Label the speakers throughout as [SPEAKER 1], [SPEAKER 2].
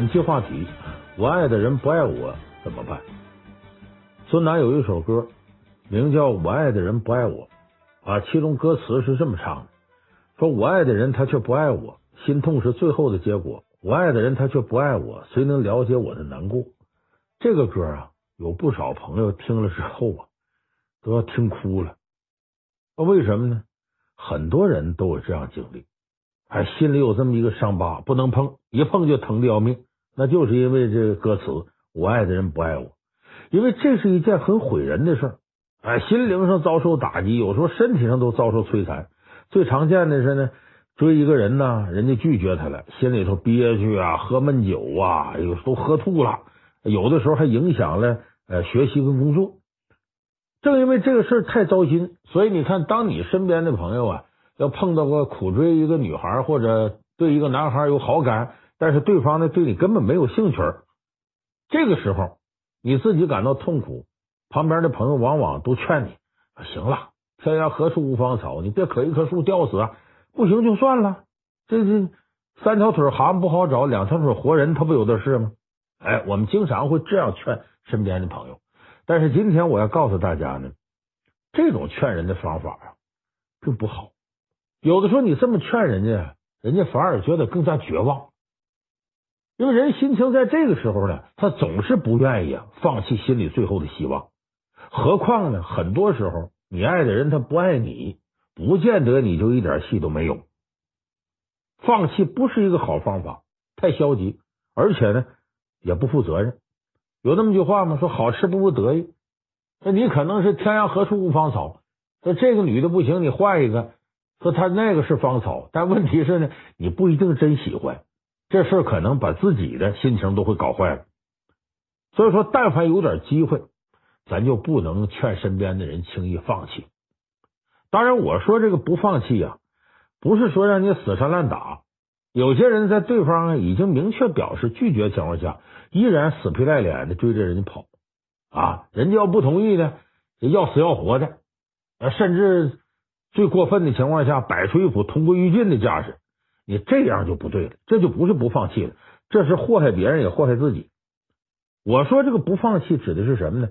[SPEAKER 1] 本期话题：我爱的人不爱我怎么办？孙楠有一首歌，名叫《我爱的人不爱我》啊，其中歌词是这么唱的：说我爱的人他却不爱我，心痛是最后的结果。我爱的人他却不爱我，谁能了解我的难过？这个歌啊，有不少朋友听了之后啊，都要听哭了。那为什么呢？很多人都有这样经历。哎，心里有这么一个伤疤，不能碰，一碰就疼的要命。那就是因为这个歌词“我爱的人不爱我”，因为这是一件很毁人的事儿。哎，心灵上遭受打击，有时候身体上都遭受摧残。最常见的是呢，追一个人呢，人家拒绝他了，心里头憋屈啊，喝闷酒啊，有时候都喝吐了，有的时候还影响了呃学习跟工作。正因为这个事儿太糟心，所以你看，当你身边的朋友啊。要碰到过苦追一个女孩，或者对一个男孩有好感，但是对方呢对你根本没有兴趣，这个时候你自己感到痛苦，旁边的朋友往往都劝你：行了，天涯何处无芳草，你别可一棵树吊死啊！不行就算了，这这三条腿蛤蟆不好找，两条腿活人他不有的是吗？哎，我们经常会这样劝身边的朋友，但是今天我要告诉大家呢，这种劝人的方法啊，并不好。有的时候你这么劝人家，人家反而觉得更加绝望，因为人心情在这个时候呢，他总是不愿意啊放弃心里最后的希望。何况呢，很多时候你爱的人他不爱你，不见得你就一点戏都没有。放弃不是一个好方法，太消极，而且呢也不负责任。有那么句话吗？说好吃不如得意。那你可能是天涯何处无芳草，说这个女的不行，你换一个。说她那个是芳草，但问题是呢，你不一定真喜欢，这事可能把自己的心情都会搞坏了。所以说，但凡有点机会，咱就不能劝身边的人轻易放弃。当然，我说这个不放弃呀，不是说让你死缠烂打。有些人在对方已经明确表示拒绝情况下，依然死皮赖脸的追着人家跑啊，人家要不同意呢，要死要活的，甚至。最过分的情况下，摆出一副同归于尽的架势，你这样就不对了，这就不是不放弃了，这是祸害别人也祸害自己。我说这个不放弃指的是什么呢？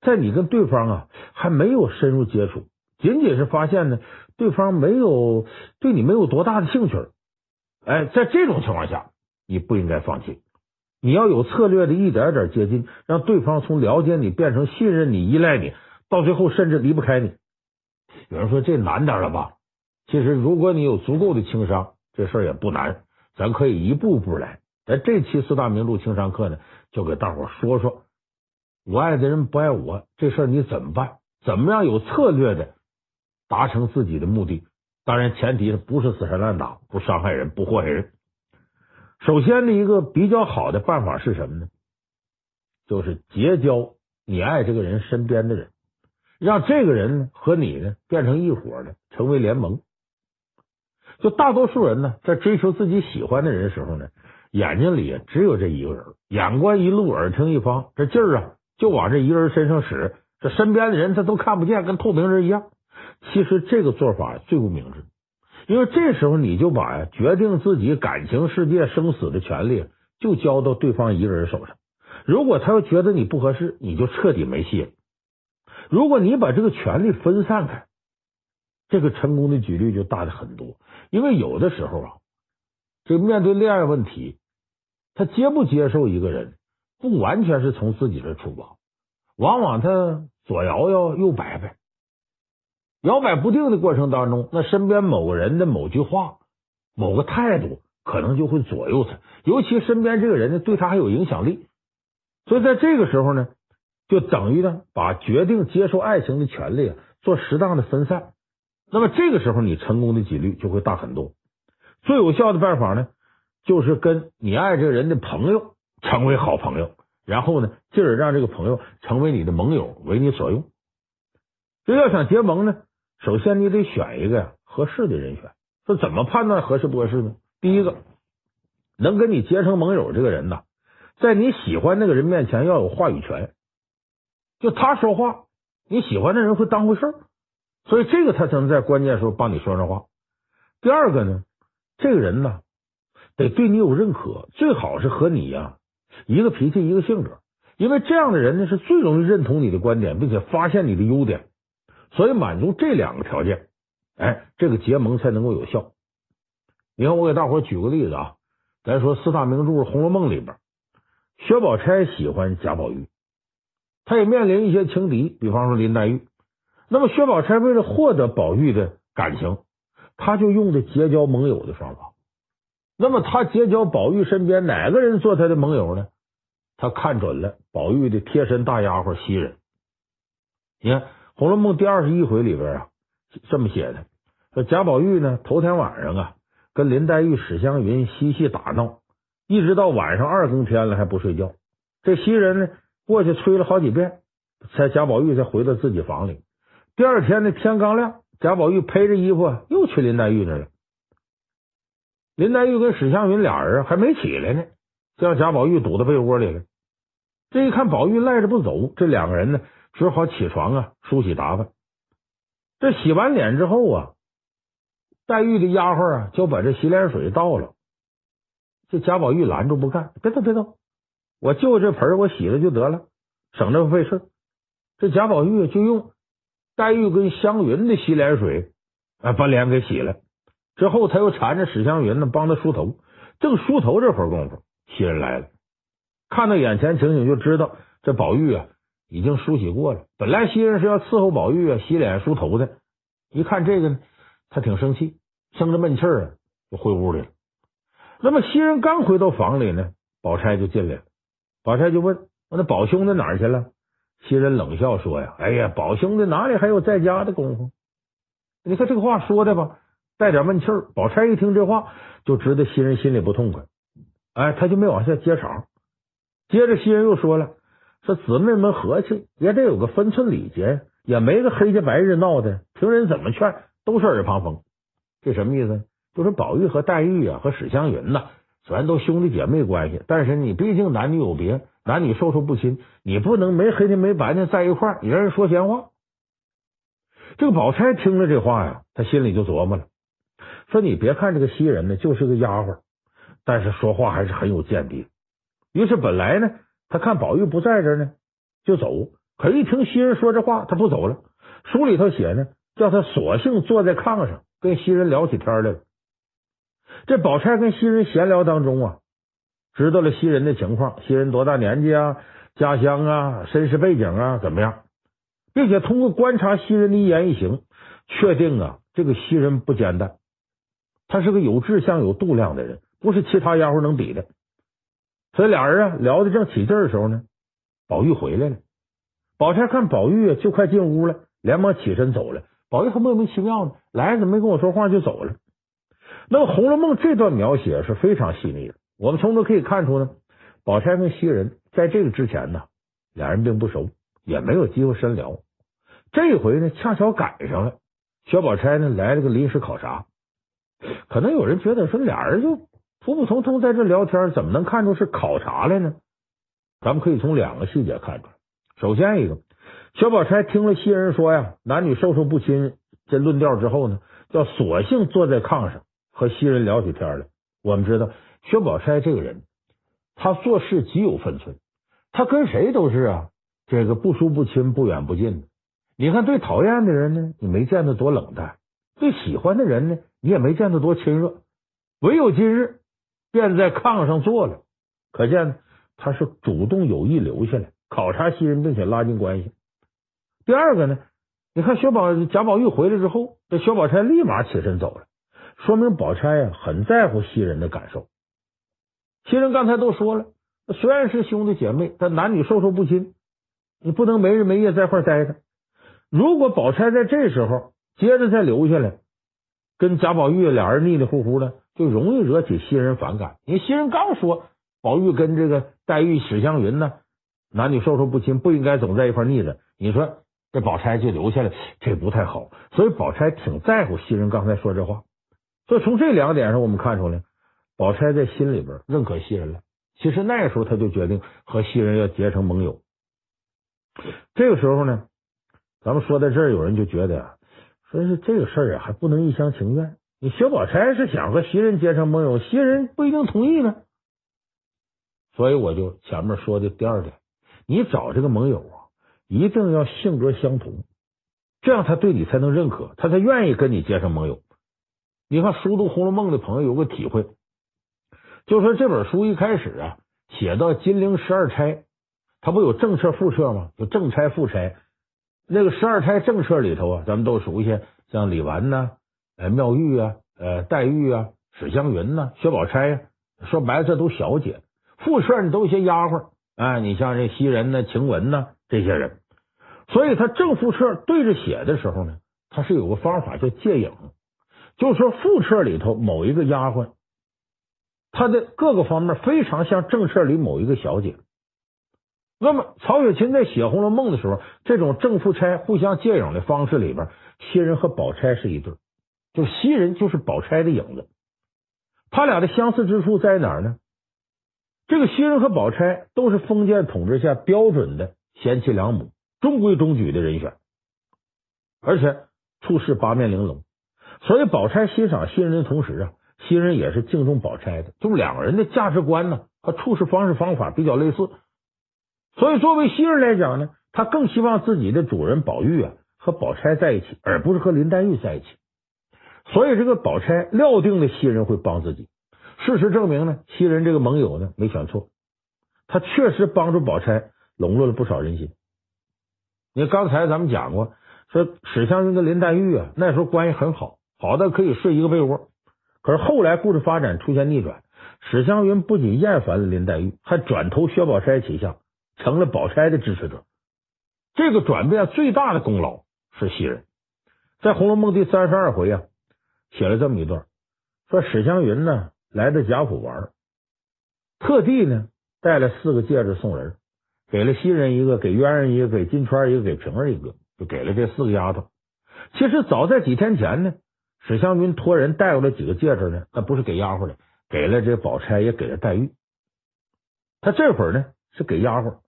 [SPEAKER 1] 在你跟对方啊还没有深入接触，仅仅是发现呢对方没有对你没有多大的兴趣，哎，在这种情况下，你不应该放弃，你要有策略的一点点接近，让对方从了解你变成信任你、依赖你，到最后甚至离不开你。有人说这难点了吧？其实如果你有足够的情商，这事儿也不难。咱可以一步步来。在这期四大名著情商课呢，就给大伙说说，我爱的人不爱我这事儿你怎么办？怎么样有策略的达成自己的目的？当然前提是不是死缠烂打，不伤害人，不祸害人。首先的一个比较好的办法是什么呢？就是结交你爱这个人身边的人。让这个人和你呢变成一伙的，成为联盟。就大多数人呢，在追求自己喜欢的人的时候呢，眼睛里只有这一个人，眼观一路，耳听一方，这劲儿啊就往这一个人身上使，这身边的人他都看不见，跟透明人一样。其实这个做法最不明智，因为这时候你就把决定自己感情世界生死的权利就交到对方一个人手上。如果他要觉得你不合适，你就彻底没戏了。如果你把这个权利分散开，这个成功的几率就大的很多。因为有的时候啊，这面对恋爱问题，他接不接受一个人，不完全是从自己这出发，往往他左摇摇右摆摆，摇摆不定的过程当中，那身边某个人的某句话、某个态度，可能就会左右他。尤其身边这个人呢，对他还有影响力，所以在这个时候呢。就等于呢，把决定接受爱情的权利啊做适当的分散，那么这个时候你成功的几率就会大很多。最有效的办法呢，就是跟你爱这个人的朋友成为好朋友，然后呢，进而让这个朋友成为你的盟友，为你所用。这要想结盟呢，首先你得选一个呀合适的人选。说怎么判断合适不合适呢？第一个，能跟你结成盟友这个人呢，在你喜欢那个人面前要有话语权。就他说话，你喜欢的人会当回事儿，所以这个他才能在关键时候帮你说上话。第二个呢，这个人呢，得对你有认可，最好是和你呀一个脾气一个性格，因为这样的人呢是最容易认同你的观点，并且发现你的优点。所以满足这两个条件，哎，这个结盟才能够有效。你看，我给大伙举个例子啊，咱说四大名著《红楼梦》里边，薛宝钗喜欢贾宝玉，他也面临一些情敌，比方说林黛玉。那么薛宝钗为了获得宝玉的感情，他就用的结交盟友的方法。那么他结交宝玉身边哪个人做他的盟友呢？他看准了宝玉的贴身大丫鬟袭人。你看《红楼梦》第二十一回里边啊，这么写的：说贾宝玉呢，头天晚上啊，跟林黛玉、史湘云嬉戏打闹，一直到晚上二更天了还不睡觉。这袭人呢，过去催了好几遍，才贾宝玉才回到自己房里。第二天呢，天刚亮，贾宝玉披着衣服又去林黛玉那了。林黛玉跟史湘云俩人还没起来呢，就让贾宝玉堵到被窝里了。这一看宝玉赖着不走，这两个人呢只好起床啊，梳洗打扮。这洗完脸之后啊，黛玉的丫鬟啊就把这洗脸水倒了。这贾宝玉拦住不干，别动别动，我就这盆我洗了就得了，省得费事。这贾宝玉就用。黛玉跟湘云的洗脸水，啊，把脸给洗了。之后他又缠着史湘云呢，帮他梳头。正梳头这会儿功夫，袭人来了，看到眼前情景就知道这宝玉啊已经梳洗过了。本来袭人是要伺候宝玉啊洗脸梳头的，一看这个呢，他挺生气，生着闷气儿啊，就回屋里了。那么袭人刚回到房里呢，宝钗就进来了。宝钗就问：“我那宝兄弟哪儿去了？”袭人冷笑说：“呀，哎呀，宝兄弟哪里还有在家的功夫？你看这个话说的吧，带点闷气儿。宝钗一听这话，就知道袭人心里不痛快，哎，他就没往下接茬。接着袭人又说了：说姊妹们和气也得有个分寸礼节，也没个黑天白日闹的，听人怎么劝都是耳旁风。这什么意思？就是宝玉和黛玉啊，和史湘云呐，咱都兄弟姐妹关系，但是你毕竟男女有别。”男女授受不亲，你不能没黑天没白天在一块儿，你让人说闲话。这个宝钗听了这话呀，他心里就琢磨了，说：“你别看这个袭人呢，就是个丫鬟，但是说话还是很有见地。”于是本来呢，他看宝玉不在这呢，就走。可一听袭人说这话，他不走了。书里头写呢，叫他索性坐在炕上跟袭人聊起天来了。这宝钗跟袭人闲聊当中啊。知道了袭人的情况，袭人多大年纪啊，家乡啊，身世背景啊，怎么样？并且通过观察袭人的一言一行，确定啊，这个袭人不简单，他是个有志向、有度量的人，不是其他丫鬟能比的。所以俩人啊聊得正起劲的时候呢，宝玉回来了。宝钗看宝玉就快进屋了，连忙起身走了。宝玉还莫名其妙呢，来怎么没跟我说话就走了？那么《红楼梦》这段描写是非常细腻的。我们从中可以看出呢，宝钗跟袭人在这个之前呢，俩人并不熟，也没有机会深聊。这回呢，恰巧赶上了。薛宝钗呢来了个临时考察，可能有人觉得说俩人就普普通通在这聊天，怎么能看出是考察来呢？咱们可以从两个细节看出来。首先一个，薛宝钗听了袭人说呀，男女授受不亲这论调之后呢，叫索性坐在炕上和袭人聊起天来。我们知道。薛宝钗这个人，他做事极有分寸，他跟谁都是啊，这个不疏不亲，不远不近的。你看，对讨厌的人呢，你没见得多冷淡；对喜欢的人呢，你也没见得多亲热。唯有今日，便在炕上坐了，可见他是主动有意留下来考察袭人，并且拉近关系。第二个呢，你看薛宝贾宝玉回来之后，这薛宝钗立马起身走了，说明宝钗呀很在乎袭人的感受。袭人刚才都说了，虽然是兄弟姐妹，但男女授受不亲，你不能没日没夜在一块待着。如果宝钗在这时候接着再留下来，跟贾宝玉俩人腻腻糊糊的，就容易惹起袭人反感。你袭人刚说宝玉跟这个黛玉、史湘云呢，男女授受不亲，不应该总在一块腻着。你说这宝钗就留下来，这不太好。所以宝钗挺在乎袭人刚才说这话。所以从这两点上，我们看出来。宝钗在心里边认可袭人了，其实那时候他就决定和袭人要结成盟友。这个时候呢，咱们说到这儿，有人就觉得说是这个事儿啊，还不能一厢情愿，你薛宝钗是想和袭人结成盟友，袭人不一定同意呢。所以我就前面说的第二点，你找这个盟友啊，一定要性格相同，这样他对你才能认可，他才愿意跟你结成盟友。你看，熟读《红楼梦》的朋友有个体会，就说这本书一开始啊，写到金陵十二钗，他不有正册副册吗？有正钗副钗。那个十二钗正册里头啊，咱们都熟悉，像李纨呐、呃妙玉啊、呃黛玉啊、史湘云呐、薛宝钗呀，说白了这都小姐。副册你都一些丫鬟，哎，你像这袭人呐、晴雯呐这些人，所以他正副册对着写的时候呢，他是有个方法叫借影，就是说副册里头某一个丫鬟，她的各个方面非常像正册里某一个小姐。那么曹雪芹在写《红楼梦》的时候，这种正副钗互相借影的方式里边，袭人和宝钗是一对，就袭人就是宝钗的影子。他俩的相似之处在哪儿呢？这个袭人和宝钗都是封建统治下标准的贤妻良母、中规中矩的人选，而且处事八面玲珑。所以宝钗欣赏袭人的同时啊，袭人也是敬重宝钗的，就是两个人的价值观呢和处事方式方法比较类似。所以，作为袭人来讲呢，他更希望自己的主人宝玉啊和宝钗在一起，而不是和林黛玉在一起。所以，这个宝钗料定了袭人会帮自己。事实证明呢，袭人这个盟友呢没选错，他确实帮助宝钗笼络了不少人心。你刚才咱们讲过，说史湘云跟林黛玉啊那时候关系很好，好的可以睡一个被窝。可是后来故事发展出现逆转，史湘云不仅厌烦了林黛玉，还转投薛宝钗旗下。成了宝钗的支持者，这个转变最大的功劳是袭人。在《红楼梦》第三十二回啊，写了这么一段，说史湘云呢来到贾府玩，特地呢带了四个戒指送人，给了袭人一个，给鸳儿一个，给金釧一个，给平儿一个，就给了这四个丫头。其实早在几天前呢，史湘云托人带过来几个戒指呢，那不是给丫鬟的，给了这宝钗，也给了黛玉。他这会儿呢是给丫鬟。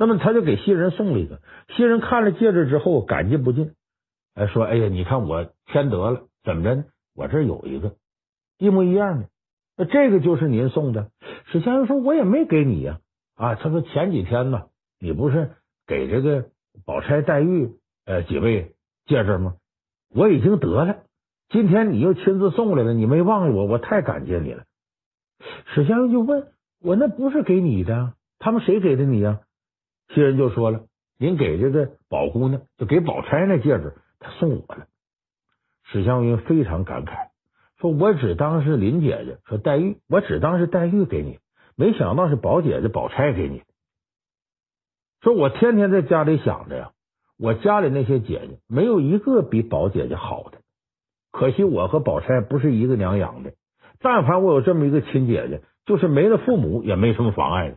[SPEAKER 1] 那么他就给袭人送了一个，袭人看了戒指之后感激不尽，哎说：“哎呀，你看我添得了，怎么着呢？我这有一个一模一样的，那这个就是您送的。”史湘云说：“我也没给你呀，啊，他说前几天呢，你不是给这个宝钗、黛玉呃几位戒指吗？我已经得了，今天你又亲自送来了，你没忘了我，我太感谢你了。”史湘云就问我：“那不是给你的？他们谁给的你呀？”袭人就说了：“您给这个宝姑娘，就给宝钗那戒指，她送我了。”史湘云非常感慨，说：“我只当是林姐姐，说黛玉，我只当是黛玉给你，没想到是宝姐姐宝钗给你。说我天天在家里想着呀，我家里那些姐姐没有一个比宝姐姐好的，可惜我和宝钗不是一个娘养的。但凡我有这么一个亲姐姐，就是没了父母也没什么妨碍的。”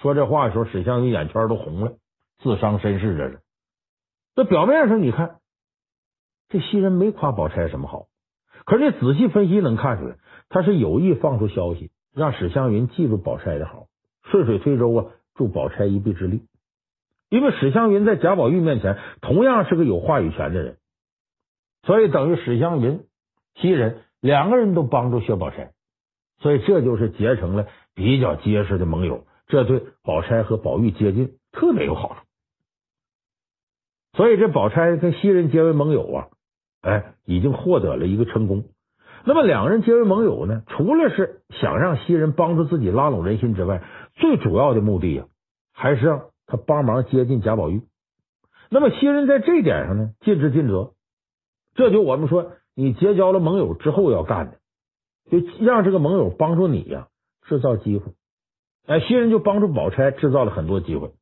[SPEAKER 1] 说这话的时候，史湘云眼圈都红了，自伤身世这是。这表面上你看，这袭人没夸宝钗什么好，可是你仔细分析能看出来，他是有意放出消息，让史湘云记住宝钗的好，顺水推舟啊，助宝钗一臂之力。因为史湘云在贾宝玉面前同样是个有话语权的人，所以等于史湘云、袭人两个人都帮助薛宝钗，所以这就是结成了比较结实的盟友。这对宝钗和宝玉接近特别有好处，所以这宝钗跟袭人结为盟友啊，哎，已经获得了一个成功。那么两个人结为盟友呢，除了是想让袭人帮助自己拉拢人心之外，最主要的目的呀，还是让他帮忙接近贾宝玉。那么袭人在这一点上呢，尽职尽责。这就我们说，你结交了盟友之后要干的，就让这个盟友帮助你呀，制造机会。哎，袭人就帮助宝钗制造了很多机会。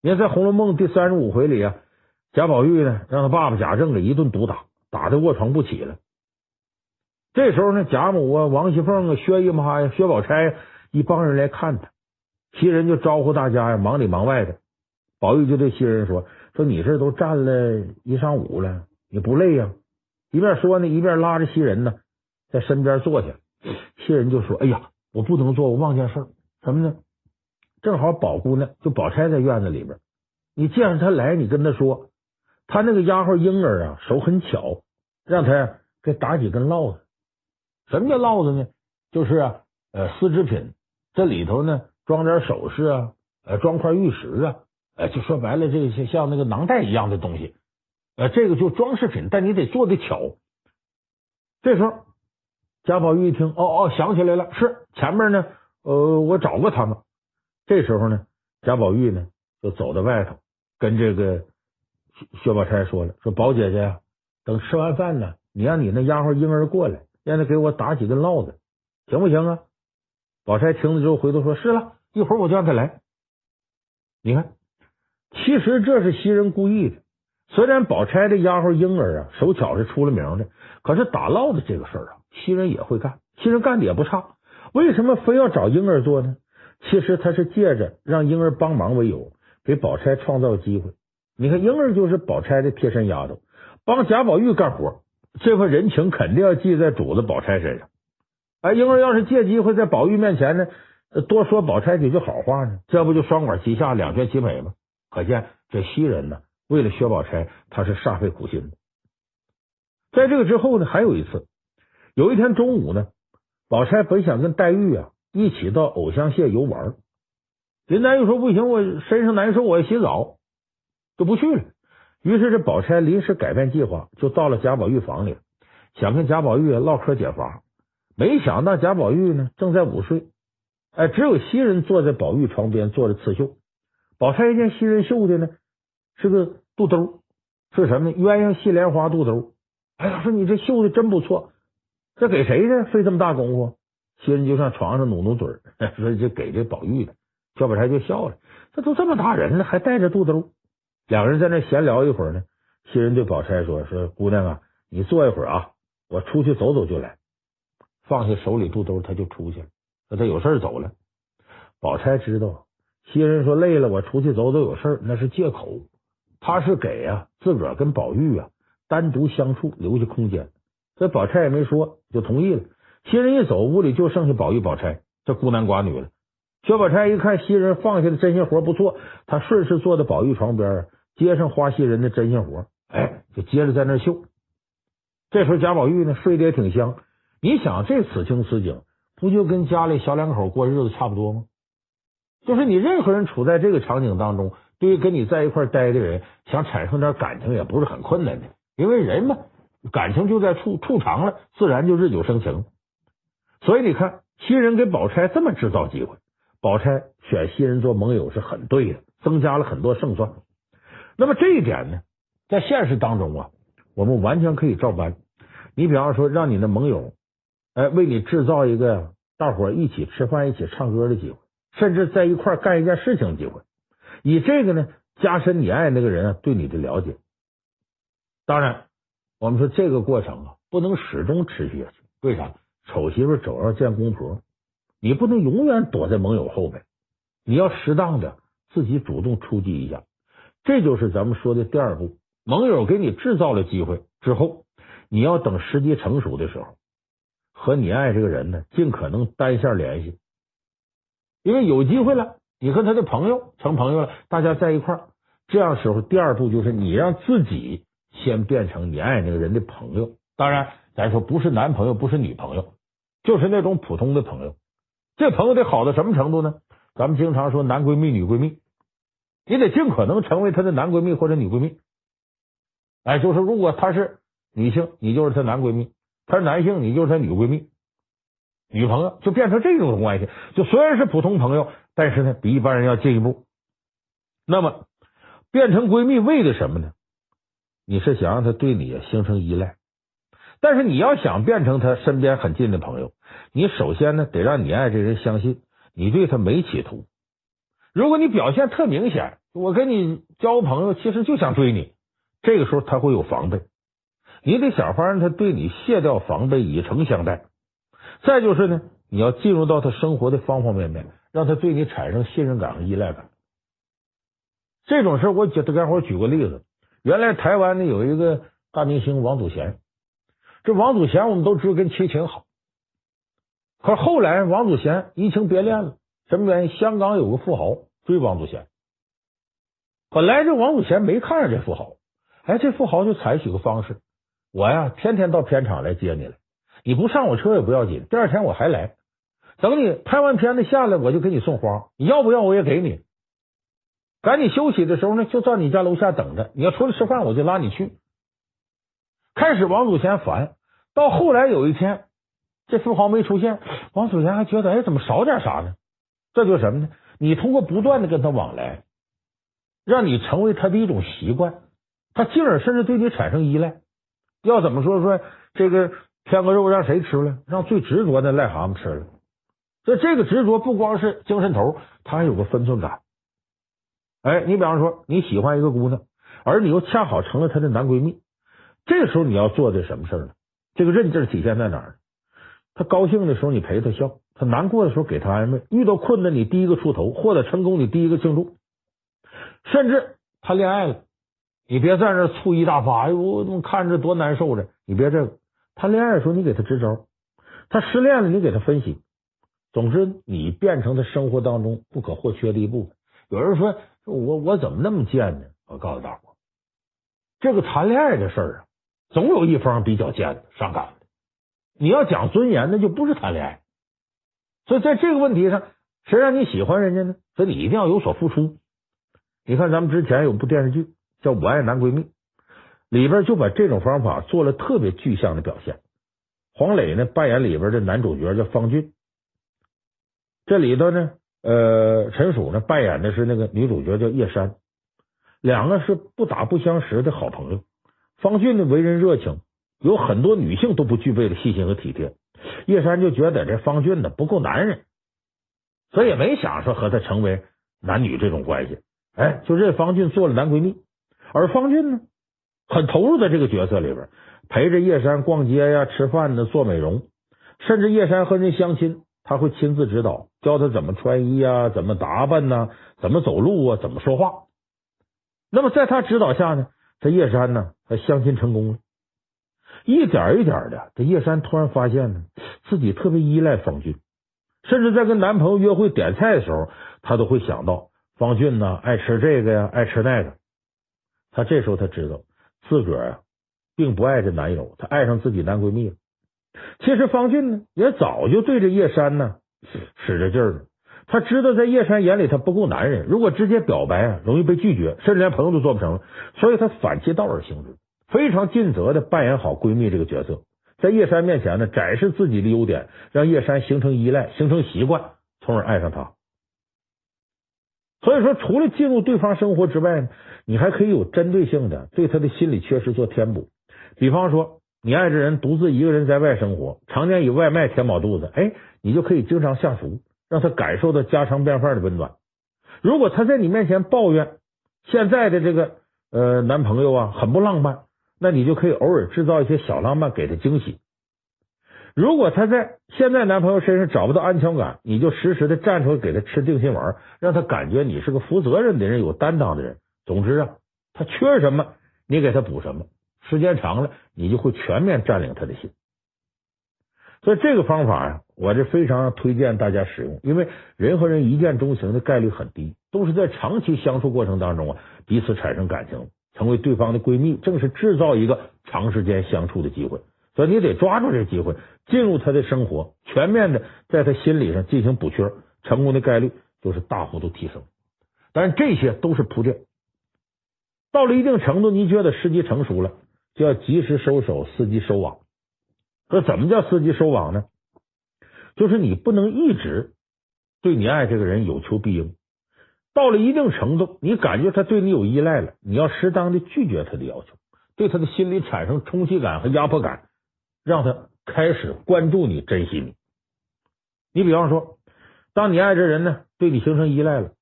[SPEAKER 1] 你看，在《红楼梦》第三十五回里啊，贾宝玉呢让他爸爸贾政给一顿毒打，打得卧床不起了。这时候呢，贾母啊、王熙凤啊、薛姨妈呀、薛宝钗一帮人来看他，袭人就招呼大家呀，忙里忙外的。宝玉就对袭人说：“说你这都站了一上午了，也不累呀？”一边说呢，一边拉着袭人呢在身边坐下。袭人就说：“哎呀，我不能坐，我忘件事。”什么呢？正好宝姑娘就宝钗在院子里边，你见着她来，你跟她说，她那个丫鬟莺儿啊手很巧，让她给打几根烙子，什么叫烙子呢？就是啊，呃，丝织品，这里头呢装点首饰啊，呃，装块玉石啊，呃，就说白了，这些像那个囊袋一样的东西，呃，这个就装饰品，但你得做的巧。这时候，贾宝玉一听，哦哦，想起来了，是前面呢，呃，我找过他们。这时候呢，贾宝玉呢就走到外头，跟这个薛薛宝钗说了，说宝姐姐，等吃完饭呢，你让你那丫鬟莺儿过来，让她给我打几个烙子。行不行啊？宝钗听了之后回头说：“是了，一会儿我就让他来。”你看，其实这是袭人故意的。虽然宝钗的丫鬟婴儿啊手巧是出了名的，可是打烙的这个事儿啊，袭人也会干，袭人干的也不差。为什么非要找婴儿做呢？其实他是借着让婴儿帮忙为由，给宝钗创造机会。你看，婴儿就是宝钗的贴身丫头，帮贾宝玉干活，这份人情肯定要记在主子宝钗身上。哎，婴儿要是借机会在宝玉面前呢，多说宝钗几句好话呢，这不就双管齐下，两全其美吗？可见这袭人呢，为了薛宝钗，他是煞费苦心的。在这个之后呢，还有一次，有一天中午呢，宝钗本想跟黛玉啊一起到藕香榭游玩，林黛玉说不行，我身上难受，我要洗澡，就不去了。于是这宝钗临时改变计划，就到了贾宝玉房里，想跟贾宝玉唠嗑解乏。没想到贾宝玉呢正在午睡，哎，只有袭人坐在宝玉床边做着刺绣。宝钗一见袭人绣的呢是个肚兜，是什么？鸳鸯戏莲花肚兜。哎呀，说你这绣的真不错，这给谁的？费这么大功夫？袭人就上床上努努嘴，说就给这宝玉的。薛宝钗就笑了，这都这么大人了，还带着肚兜。两个人在那闲聊一会儿呢，袭人对宝钗说：“说姑娘啊，你坐一会儿啊，我出去走走就来。”放下手里肚兜，他就出去了。说他有事走了。宝钗知道，袭人说累了，我出去走走有事那是借口。他是给啊自个儿跟宝玉啊单独相处留下空间。这宝钗也没说，就同意了。袭人一走，屋里就剩下宝玉、宝钗这孤男寡女了。薛宝钗一看袭人放下的针线活不错，她顺势坐在宝玉床边，接上花袭人的针线活，哎，就接着在那绣。这时候贾宝玉呢睡得也挺香。你想这此情此景，不就跟家里小两口过日子差不多吗？就是你任何人处在这个场景当中，对于跟你在一块待的人，想产生点感情也不是很困难的，因为人嘛，感情就在处处长了，自然就日久生情。所以你看，袭人给宝钗这么制造机会，宝钗选袭人做盟友是很对的，增加了很多胜算。那么这一点呢，在现实当中啊，我们完全可以照搬。你比方说，让你的盟友。哎，为你制造一个大伙一起吃饭、一起唱歌的机会，甚至在一块干一件事情的机会，以这个呢加深你爱那个人啊对你的了解。当然，我们说这个过程啊不能始终持续下去。为啥？丑媳妇总要见公婆，你不能永远躲在盟友后边，你要适当的自己主动出击一下。这就是咱们说的第二步，盟友给你制造了机会之后，你要等时机成熟的时候。和你爱这个人呢，尽可能单线联系，因为有机会了，你和他的朋友成朋友了，大家在一块儿，这样时候第二步就是你让自己先变成你爱那个人的朋友。当然，咱说不是男朋友，不是女朋友，就是那种普通的朋友。这朋友得好到什么程度呢？咱们经常说男闺蜜、女闺蜜，你得尽可能成为他的男闺蜜或者女闺蜜。哎，就是如果他是女性，你就是他男闺蜜。他是男性，你就是他女闺蜜、女朋友，就变成这种关系。就虽然是普通朋友，但是呢，比一般人要进一步。那么变成闺蜜为的什么呢？你是想让她对你形成依赖，但是你要想变成她身边很近的朋友，你首先呢得让你爱这人相信你对他没企图。如果你表现特明显，我跟你交朋友其实就想追你，这个时候他会有防备。你得想法让他对你卸掉防备，以诚相待。再就是呢，你要进入到他生活的方方面面，让他对你产生信任感和依赖感。这种事我给大家伙举个例子。原来台湾呢有一个大明星王祖贤，这王祖贤我们都知道跟齐秦好，可是后来王祖贤移情别恋了，什么原因？香港有个富豪追王祖贤，本来这王祖贤没看上这富豪，哎，这富豪就采取个方式。我呀，天天到片场来接你来，你不上我车也不要紧，第二天我还来。等你拍完片子下来，我就给你送花。你要不要我也给你。赶紧休息的时候呢，就在你家楼下等着。你要出来吃饭，我就拉你去。开始王祖贤烦，到后来有一天，这富豪没出现，王祖贤还觉得，哎，怎么少点啥呢？这就是什么呢？你通过不断的跟他往来，让你成为他的一种习惯，他进而甚至对你产生依赖。要怎么说说这个天鹅肉让谁吃了？让最执着的癞蛤蟆吃了。这这个执着不光是精神头，他还有个分寸感。哎，你比方说你喜欢一个姑娘，而你又恰好成了她的男闺蜜，这时候你要做的什么事呢？这个韧劲体现在哪儿？她高兴的时候你陪她笑，她难过的时候给她安慰，遇到困难你第一个出头，获得成功你第一个庆祝，甚至谈恋爱了，你别在那醋意大发，哎呦，我看着多难受着，你别这个。谈恋爱的时候你给他支招，他失恋了你给他分析。总之，你变成他生活当中不可或缺的一部分。有人说，我我怎么那么贱呢？我告诉大伙，这个谈恋爱的事儿啊，总有一方比较贱的、伤感的。你要讲尊严，那就不是谈恋爱。所以在这个问题上，谁让你喜欢人家呢？所以你一定要有所付出。你看，咱们之前有部电视剧叫《我爱男闺蜜》，里边就把这种方法做了特别具象的表现。黄磊呢扮演里边的男主角叫方俊。这里头呢，呃，陈数呢扮演的是那个女主角叫叶珊，两个是不打不相识的好朋友。方俊呢为人热情，有很多女性都不具备的细心和体贴。叶珊就觉得这方俊呢不够男人，所以也没想说和他成为男女这种关系。哎，就认方俊做了男闺蜜，而方俊呢很投入在这个角色里边，陪着叶珊逛街呀、吃饭呢、做美容，甚至叶珊和人相亲。他会亲自指导，教他怎么穿衣啊，怎么打扮呐，怎么走路啊，怎么说话。那么在他指导下呢，这叶珊呢，他相亲成功了。一点一点的，这叶珊突然发现呢，自己特别依赖方俊，甚至在跟男朋友约会点菜的时候，他都会想到方俊呢爱吃这个呀，爱吃那个。他这时候他知道自个儿啊，并不爱这男友，她爱上自己男闺蜜了。其实方俊呢，也早就对着叶珊呢使着劲儿了。他知道在叶珊眼里他不够男人，如果直接表白啊，容易被拒绝，甚至连朋友都做不成。所以他反其道而行之，非常尽责的扮演好闺蜜这个角色，在叶珊面前呢展示自己的优点，让叶珊形成依赖，形成习惯，从而爱上他。所以说，除了进入对方生活之外呢，你还可以有针对性的对他的心理缺失做填补，比方说。你爱这人独自一个人在外生活，常年以外卖填饱肚子，哎，你就可以经常下厨，让他感受到家常便饭的温暖。如果他在你面前抱怨现在的这个呃男朋友啊很不浪漫，那你就可以偶尔制造一些小浪漫给他惊喜。如果他在现在男朋友身上找不到安全感，你就时时的站出来给他吃定心丸，让他感觉你是个负责任的人，有担当的人。总之啊，他缺什么，你给他补什么。时间长了，你就会全面占领他的心。所以这个方法呀，我是非常推荐大家使用，因为人和人一见钟情的概率很低，都是在长期相处过程当中啊，彼此产生感情，成为对方的闺蜜，正是制造一个长时间相处的机会。所以你得抓住这机会，进入他的生活，全面的在他心理上进行补缺，成功的概率就是大幅度提升。但是这些都是铺垫，到了一定程度，你觉得时机成熟了。就要及时收手，伺机收网。那怎么叫伺机收网呢？就是你不能一直对你爱这个人有求必应，到了一定程度，你感觉他对你有依赖了，你要适当的拒绝他的要求，对他的心理产生冲击感和压迫感，让他开始关注你、珍惜你。你比方说，当你爱这人呢，对你形成依赖了，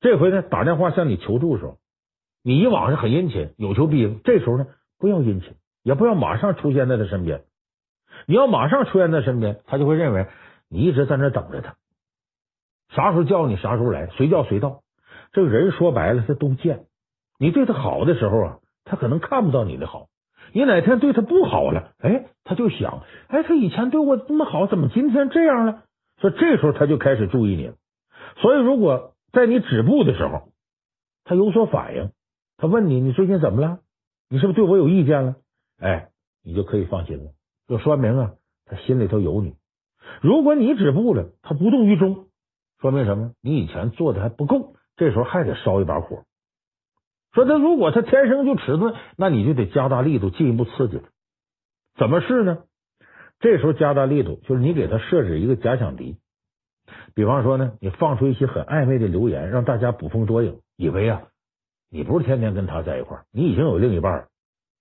[SPEAKER 1] 这回呢打电话向你求助的时候。你以往是很殷勤，有求必应。这时候呢，不要殷勤，也不要马上出现在他身边。你要马上出现在身边，他就会认为你一直在那等着他，啥时候叫你啥时候来，随叫随到。这个人说白了，他都贱。你对他好的时候啊，他可能看不到你的好。你哪天对他不好了，哎，他就想，哎，他以前对我这么好，怎么今天这样了？所以这时候他就开始注意你了。所以如果在你止步的时候，他有所反应。他问你，你最近怎么了？你是不是对我有意见了？哎，你就可以放心了，就说明啊，他心里头有你。如果你止步了，他无动于衷，说明什么？你以前做的还不够，这时候还得烧一把火。说他如果他天生就迟钝，那你就得加大力度，进一步刺激他。怎么试呢？这时候加大力度，就是你给他设置一个假想敌。比方说呢，你放出一些很暧昧的留言，让大家捕风捉影，以为啊，你不是天天跟他在一块儿，你已经有另一半了，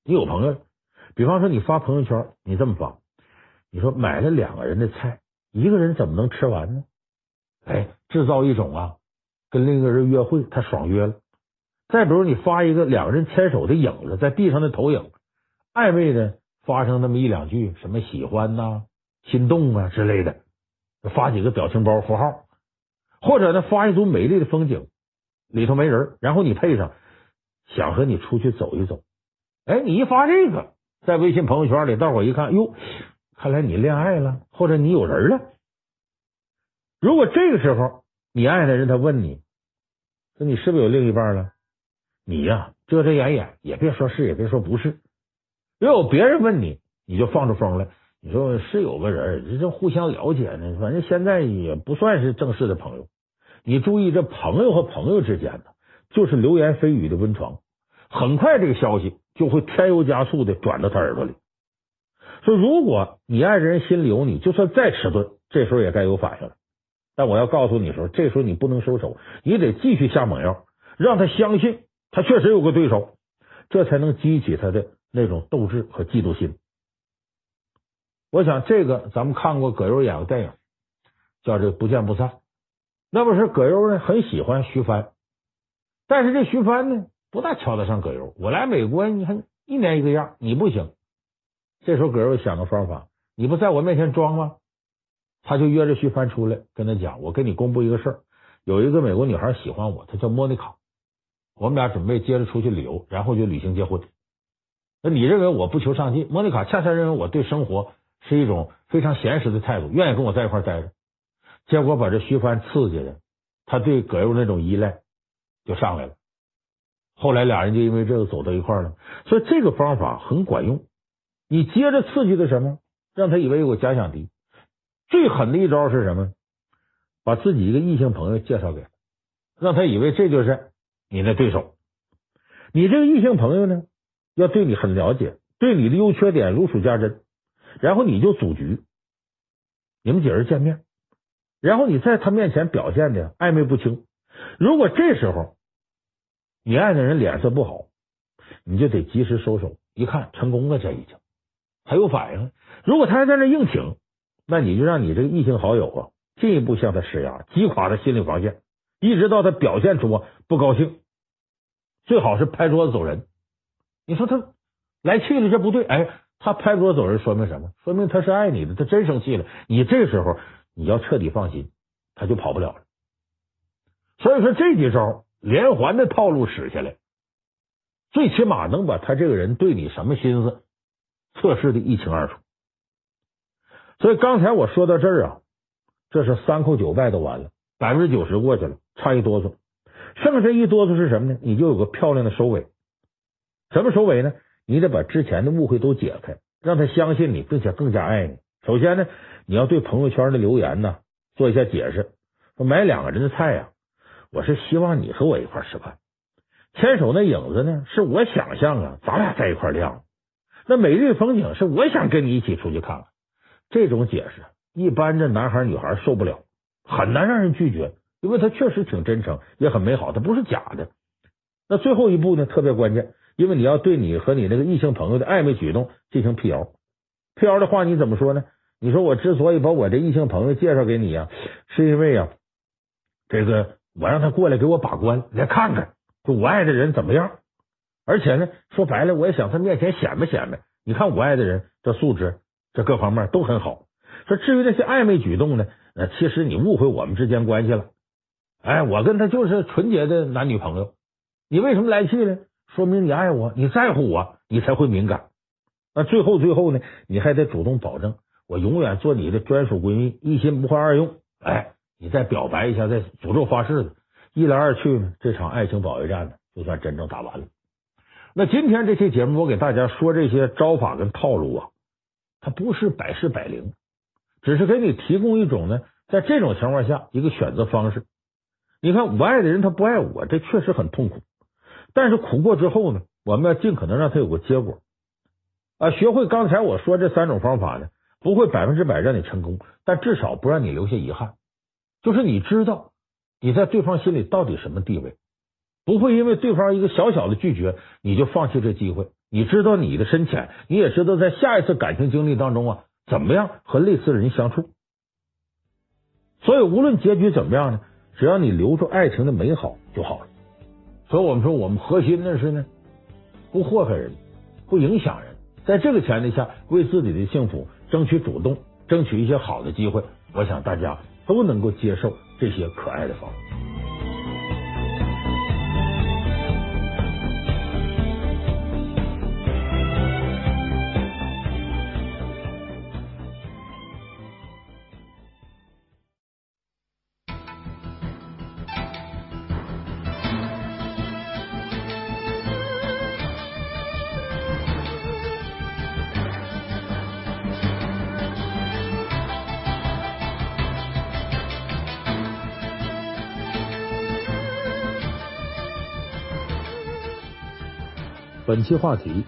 [SPEAKER 1] 你有朋友了。比方说，你发朋友圈，你这么发，你说买了两个人的菜，一个人怎么能吃完呢？哎，制造一种啊，跟另一个人约会，他爽约了。再比如，你发一个两个人牵手的影子，在地上的投影，暧昧的发生那么一两句，什么喜欢呐、心动啊之类的。发几个表情包符号，或者呢，发一组美丽的风景，里头没人，然后你配上想和你出去走一走。哎，你一发这个，在微信朋友圈里，大伙一看，哟，看来你恋爱了，或者你有人了。如果这个时候你爱的人他问你，说你是不是有另一半了？你呀，遮遮掩掩，也别说是，也别说不是。如果有别人问你，你就放出风来。你说是有个人，这这互相了解呢，反正现在也不算是正式的朋友。你注意，这朋友和朋友之间呢，就是流言蜚语的温床，很快这个消息就会添油加醋的转到他耳朵里。说如果你爱人心里有你，就算再迟钝，这时候也该有反应了。但我要告诉你说，这时候你不能收手，你得继续下猛药，让他相信他确实有个对手，这才能激起他的那种斗志和嫉妒心。我想这个咱们看过葛优演的电影，叫这不见不散。那不是葛优呢，很喜欢徐帆，但是这徐帆呢不大瞧得上葛优。我来美国，你看一年一个样，你不行。这时候葛优想个方法，你不在我面前装吗？他就约着徐帆出来，跟他讲：“我跟你公布一个事儿，有一个美国女孩喜欢我，她叫莫妮卡，我们俩准备接着出去旅游，然后就旅行结婚。那你认为我不求上进？莫妮卡恰恰认为我对生活。”是一种非常闲适的态度，愿意跟我在一块待着。结果把这徐帆刺激的，他对葛优那种依赖就上来了。后来俩人就因为这个走到一块了。所以这个方法很管用。你接着刺激的什么？让他以为有个假想敌。最狠的一招是什么？把自己一个异性朋友介绍给他，让他以为这就是你的对手。你这个异性朋友呢，要对你很了解，对你的优缺点如数家珍。然后你就组局，你们几人见面，然后你在他面前表现的暧昧不清。如果这时候你爱的人脸色不好，你就得及时收手。一看成功了，这已经还有反应。如果他还在那硬挺，那你就让你这个异性好友啊进一步向他施压，击垮他心理防线，一直到他表现出不高兴，最好是拍桌子走人。你说他来气了，这不对，哎。他拍桌子走人，说明什么？说明他是爱你的，他真生气了。你这时候你要彻底放心，他就跑不了了。所以说这几招连环的套路使下来，最起码能把他这个人对你什么心思测试的一清二楚。所以刚才我说到这儿啊，这是三叩九拜都完了，百分之九十过去了，差一哆嗦，剩下一哆嗦是什么呢？你就有个漂亮的收尾。什么收尾呢？你得把之前的误会都解开，让他相信你，并且更加爱你。首先呢，你要对朋友圈的留言呢做一下解释。说买两个人的菜呀，我是希望你和我一块吃饭。牵手那影子呢，是我想象啊，咱俩在一块亮。那美丽风景是我想跟你一起出去看看。这种解释，一般这男孩女孩受不了，很难让人拒绝，因为他确实挺真诚，也很美好，他不是假的。那最后一步呢，特别关键。因为你要对你和你那个异性朋友的暧昧举动进行辟谣，辟谣的话你怎么说呢？你说我之所以把我这异性朋友介绍给你呀，是因为呀，这个我让他过来给我把关，来看看就我爱的人怎么样。而且呢，说白了，我也想他面前显摆显摆。你看我爱的人这素质，这各方面都很好。说至于那些暧昧举动呢，呃，其实你误会我们之间关系了。哎，我跟他就是纯洁的男女朋友，你为什么来气呢？说明你爱我，你在乎我，你才会敏感。那最后最后呢，你还得主动保证，我永远做你的专属闺蜜，一心不换二用。哎，你再表白一下，再诅咒发誓的，一来二去呢，这场爱情保卫战呢，就算真正打完了。那今天这期节目，我给大家说这些招法跟套路啊，它不是百试百灵，只是给你提供一种呢，在这种情况下一个选择方式。你看，我爱的人他不爱我，这确实很痛苦。但是苦过之后呢，我们要尽可能让他有个结果啊。学会刚才我说这三种方法呢，不会百分之百让你成功，但至少不让你留下遗憾。就是你知道你在对方心里到底什么地位，不会因为对方一个小小的拒绝，你就放弃这机会。你知道你的深浅，你也知道在下一次感情经历当中啊，怎么样和类似的人相处。所以无论结局怎么样呢，只要你留住爱情的美好就好了。所以我们说，我们核心的是呢，不祸害人，不影响人，在这个前提下，为自己的幸福争取主动，争取一些好的机会。我想大家都能够接受这些可爱的方本期话题：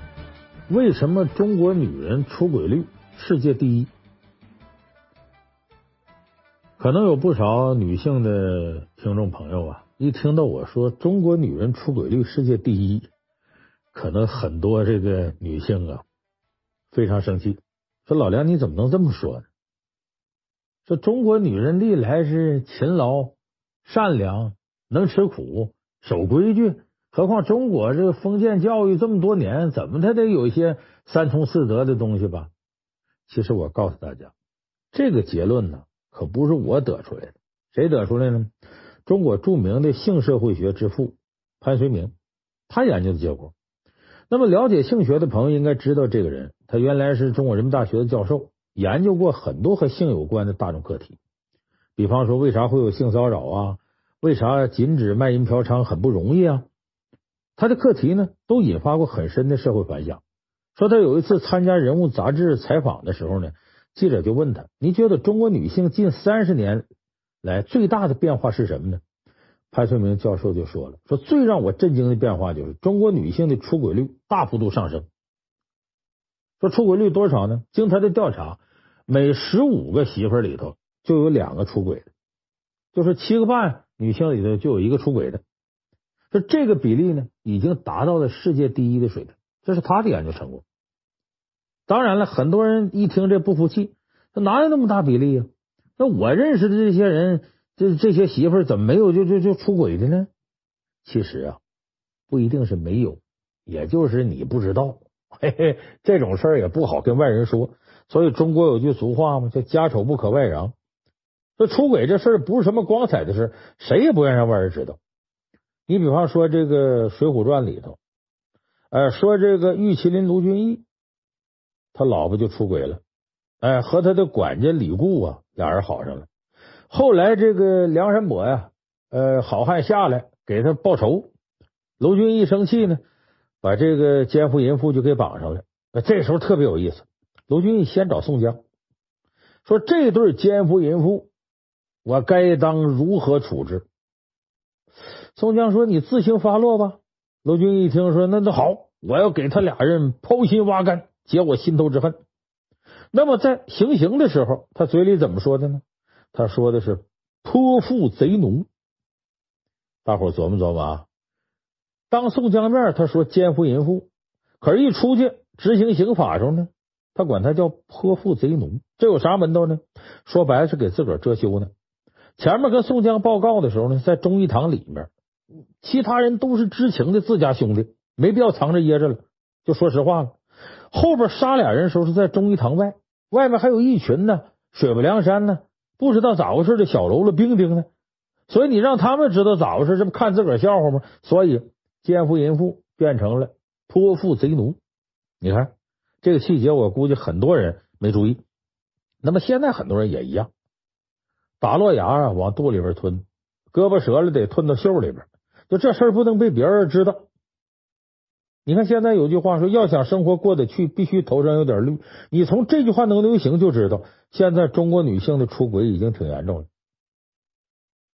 [SPEAKER 1] 为什么中国女人出轨率世界第一？可能有不少女性的听众朋友啊，一听到我说中国女人出轨率世界第一，可能很多这个女性啊非常生气，说老梁你怎么能这么说呢？说中国女人历来是勤劳、善良、能吃苦、守规矩。何况中国这个封建教育这么多年，怎么他得有一些三从四德的东西吧？其实我告诉大家，这个结论呢，可不是我得出来的，谁得出来呢？中国著名的性社会学之父潘绥铭，他研究的结果。那么了解性学的朋友应该知道这个人，他原来是中国人民大学的教授，研究过很多和性有关的大众课题，比方说为啥会有性骚扰啊？为啥禁止卖淫嫖娼很不容易啊？他的课题呢，都引发过很深的社会反响。说他有一次参加《人物》杂志采访的时候呢，记者就问他：“你觉得中国女性近三十年来最大的变化是什么呢？”潘绥铭教授就说了：“说最让我震惊的变化就是中国女性的出轨率大幅度上升。说出轨率多少呢？经他的调查，每十五个媳妇里头就有两个出轨的，就是七个半女性里头就有一个出轨的。”说这个比例呢，已经达到了世界第一的水平，这是他的研究成果。当然了，很多人一听这不服气，说哪有那么大比例呀？那我认识的这些人，这这些媳妇怎么没有就就就出轨的呢？其实啊，不一定是没有，也就是你不知道。嘿嘿，这种事儿也不好跟外人说。所以中国有句俗话嘛，叫“家丑不可外扬”。这出轨这事儿不是什么光彩的事，谁也不愿让外人知道。你比方说这个《水浒传》里头，呃，说这个玉麒麟卢俊义，他老婆就出轨了，哎，和他的管家李固啊，俩人好上了。后来这个梁山伯呀，呃，好汉下来给他报仇，卢俊义生气呢，把这个奸夫淫妇就给绑上了。这时候特别有意思，卢俊义先找宋江，说这对奸夫淫妇，我该当如何处置？宋江说：“你自行发落吧。”卢俊一听说：“那那好，我要给他俩人剖心挖肝，解我心头之恨。”那么在行刑的时候，他嘴里怎么说的呢？他说的是“泼妇贼奴”。大伙琢磨琢磨啊。当宋江面，他说奸夫淫妇，可是一出去执行刑法时候呢，他管他叫泼妇贼奴。这有啥门道呢？说白了是给自个儿遮羞呢。前面跟宋江报告的时候呢，在忠义堂里面。其他人都是知情的自家兄弟，没必要藏着掖着了。就说实话了，后边杀俩人的时候是在忠义堂外，外面还有一群呢，水泊梁山呢，不知道咋回事的小喽啰兵丁呢。所以你让他们知道咋回事，这不看自个儿笑话吗？所以奸夫淫妇变成了泼妇贼奴。你看这个细节，我估计很多人没注意。那么现在很多人也一样，打落牙啊，往肚里边吞，胳膊折了得吞到袖里边。就这事儿不能被别人知道。
[SPEAKER 2] 你看现在有句话说，要想生活过得去，必须头上有点绿。你从这句话能流行就知道，现在中国女性的出轨已经挺严重了，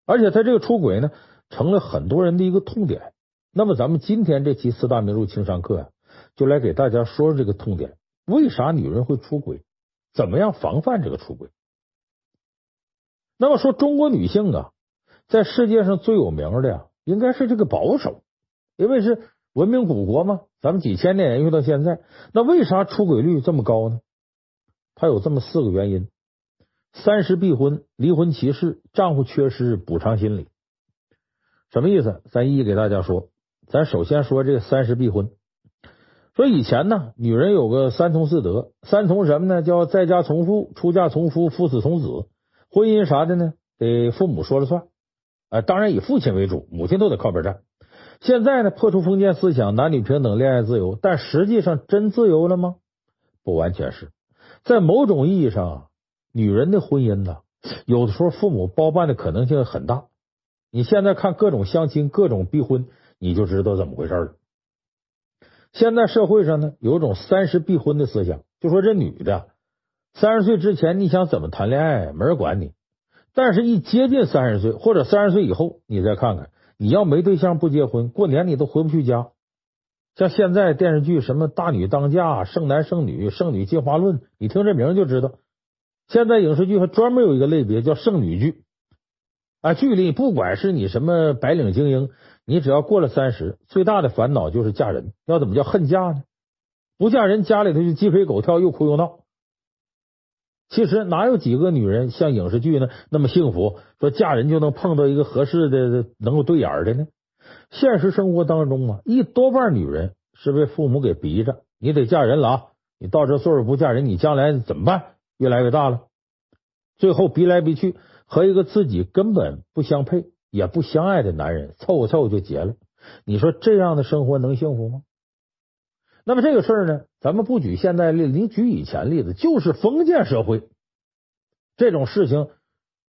[SPEAKER 2] 而且他这个出轨呢，成了很多人的一个痛点。那么咱们今天这期四大名著情商课呀，就来给大家说说这个痛点：为啥女人会出轨？怎么样防范这个出轨？那么说中国女性啊，在世界上最有名的呀，应该是这个保守，因为是。文明古国嘛，咱们几千年沿用到现在，那为啥出轨率这么高呢？它有这么四个原因：三十必婚、离婚歧视、丈夫缺失、补偿心理。什么意思？咱一一给大家说。咱首先说这个三十必婚。说以前呢，女人有个三从四德，三从什么呢？叫在家从父，出嫁从夫，夫死从子。婚姻啥的呢？得父母说了算。啊，当然以父亲为主，母亲都得靠边站。现在呢，破除封建思想，男女平等，恋爱自由，但实际上真自由了吗？不完全是，在某种意义上，女人的婚姻呢，有的时候父母包办的可能性很大。你现在看各种相亲、各种逼婚，你就知道怎么回事了。现在社会上呢，有一种三十避婚的思想，就说这女的三十岁之前你想怎么谈恋爱，没人管你；但是一接近三十岁或者三十岁以后，你再看看。你要没对象不结婚，过年你都回不去家。像现在电视剧什么《大女当嫁》《剩男剩女》《剩女进化论》，你听这名就知道。现在影视剧还专门有一个类别叫剩女剧啊，剧里不管是你什么白领精英，你只要过了三十，最大的烦恼就是嫁人。要怎么叫恨嫁呢？不嫁人，家里头就鸡飞狗跳，又哭又闹。其实哪有几个女人像影视剧呢那么幸福？说嫁人就能碰到一个合适的、能够对眼的呢？现实生活当中啊，一多半女人是被父母给逼着，你得嫁人了啊！你到这岁数不嫁人，你将来怎么办？越来越大了，最后逼来逼去，和一个自己根本不相配也不相爱的男人凑合凑合就结了。你说这样的生活能幸福吗？那么这个事儿呢，咱们不举现在例子，你举以前例子，就是封建社会这种事情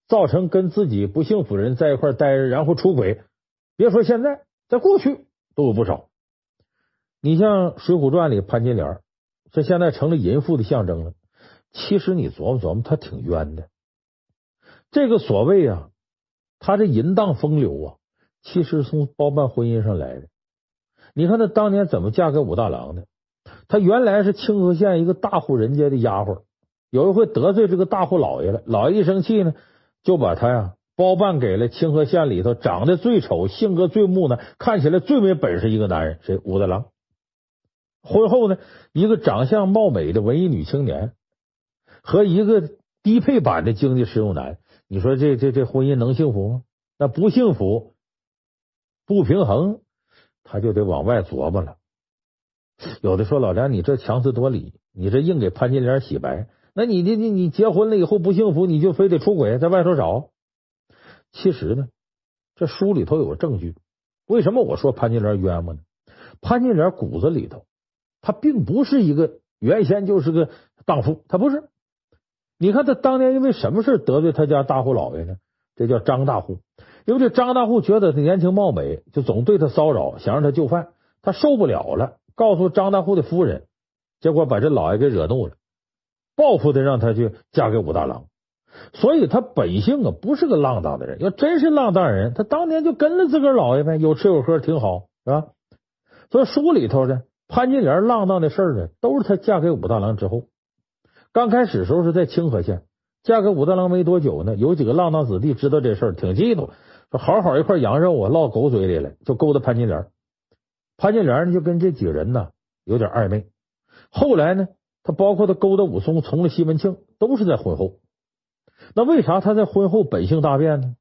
[SPEAKER 2] 造成跟自己不幸福人在一块待着，然后出轨。别说现在，在过去都有不少。你像《水浒传》里潘金莲，这现在成了淫妇的象征了。其实你琢磨琢磨，他挺冤的。这个所谓啊，他这淫荡风流啊，其实从包办婚姻上来的。你看她当年怎么嫁给武大郎的？她原来是清河县一个大户人家的丫鬟，有一回得罪这个大户老爷了，老爷一生气呢，就把她呀包办给了清河县里头长得最丑、性格最木讷、看起来最没本事一个男人，谁？武大郎。婚后呢，一个长相貌美的文艺女青年和一个低配版的经济实用男，你说这这这婚姻能幸福吗？那不幸福，不平衡。他就得往外琢磨了。有的说老梁，你这强词夺理，你这硬给潘金莲洗白。那你你你你结婚了以后不幸福，你就非得出轨，在外头找？其实呢，这书里头有个证据。为什么我说潘金莲冤枉呢？潘金莲骨子里头，她并不是一个原先就是个荡妇，她不是。你看她当年因为什么事得罪她家大户老爷呢？这叫张大户。因为这张大户觉得她年轻貌美，就总对她骚扰，想让她就范，她受不了了，告诉张大户的夫人，结果把这老爷给惹怒了，报复的让他去嫁给武大郎。所以他本性啊不是个浪荡的人，要真是浪荡人，他当年就跟了自个儿老爷呗，有吃有喝挺好，是吧？所以书里头呢，潘金莲浪荡的事儿呢，都是她嫁给武大郎之后。刚开始时候是在清河县，嫁给武大郎没多久呢，有几个浪荡子弟知道这事儿，挺嫉妒。说好好一块羊肉啊，落狗嘴里了，就勾搭潘金莲。潘金莲呢，就跟这几个人呢有点暧昧。后来呢，他包括他勾搭武松，从了西门庆，都是在婚后。那为啥他在婚后本性大变呢？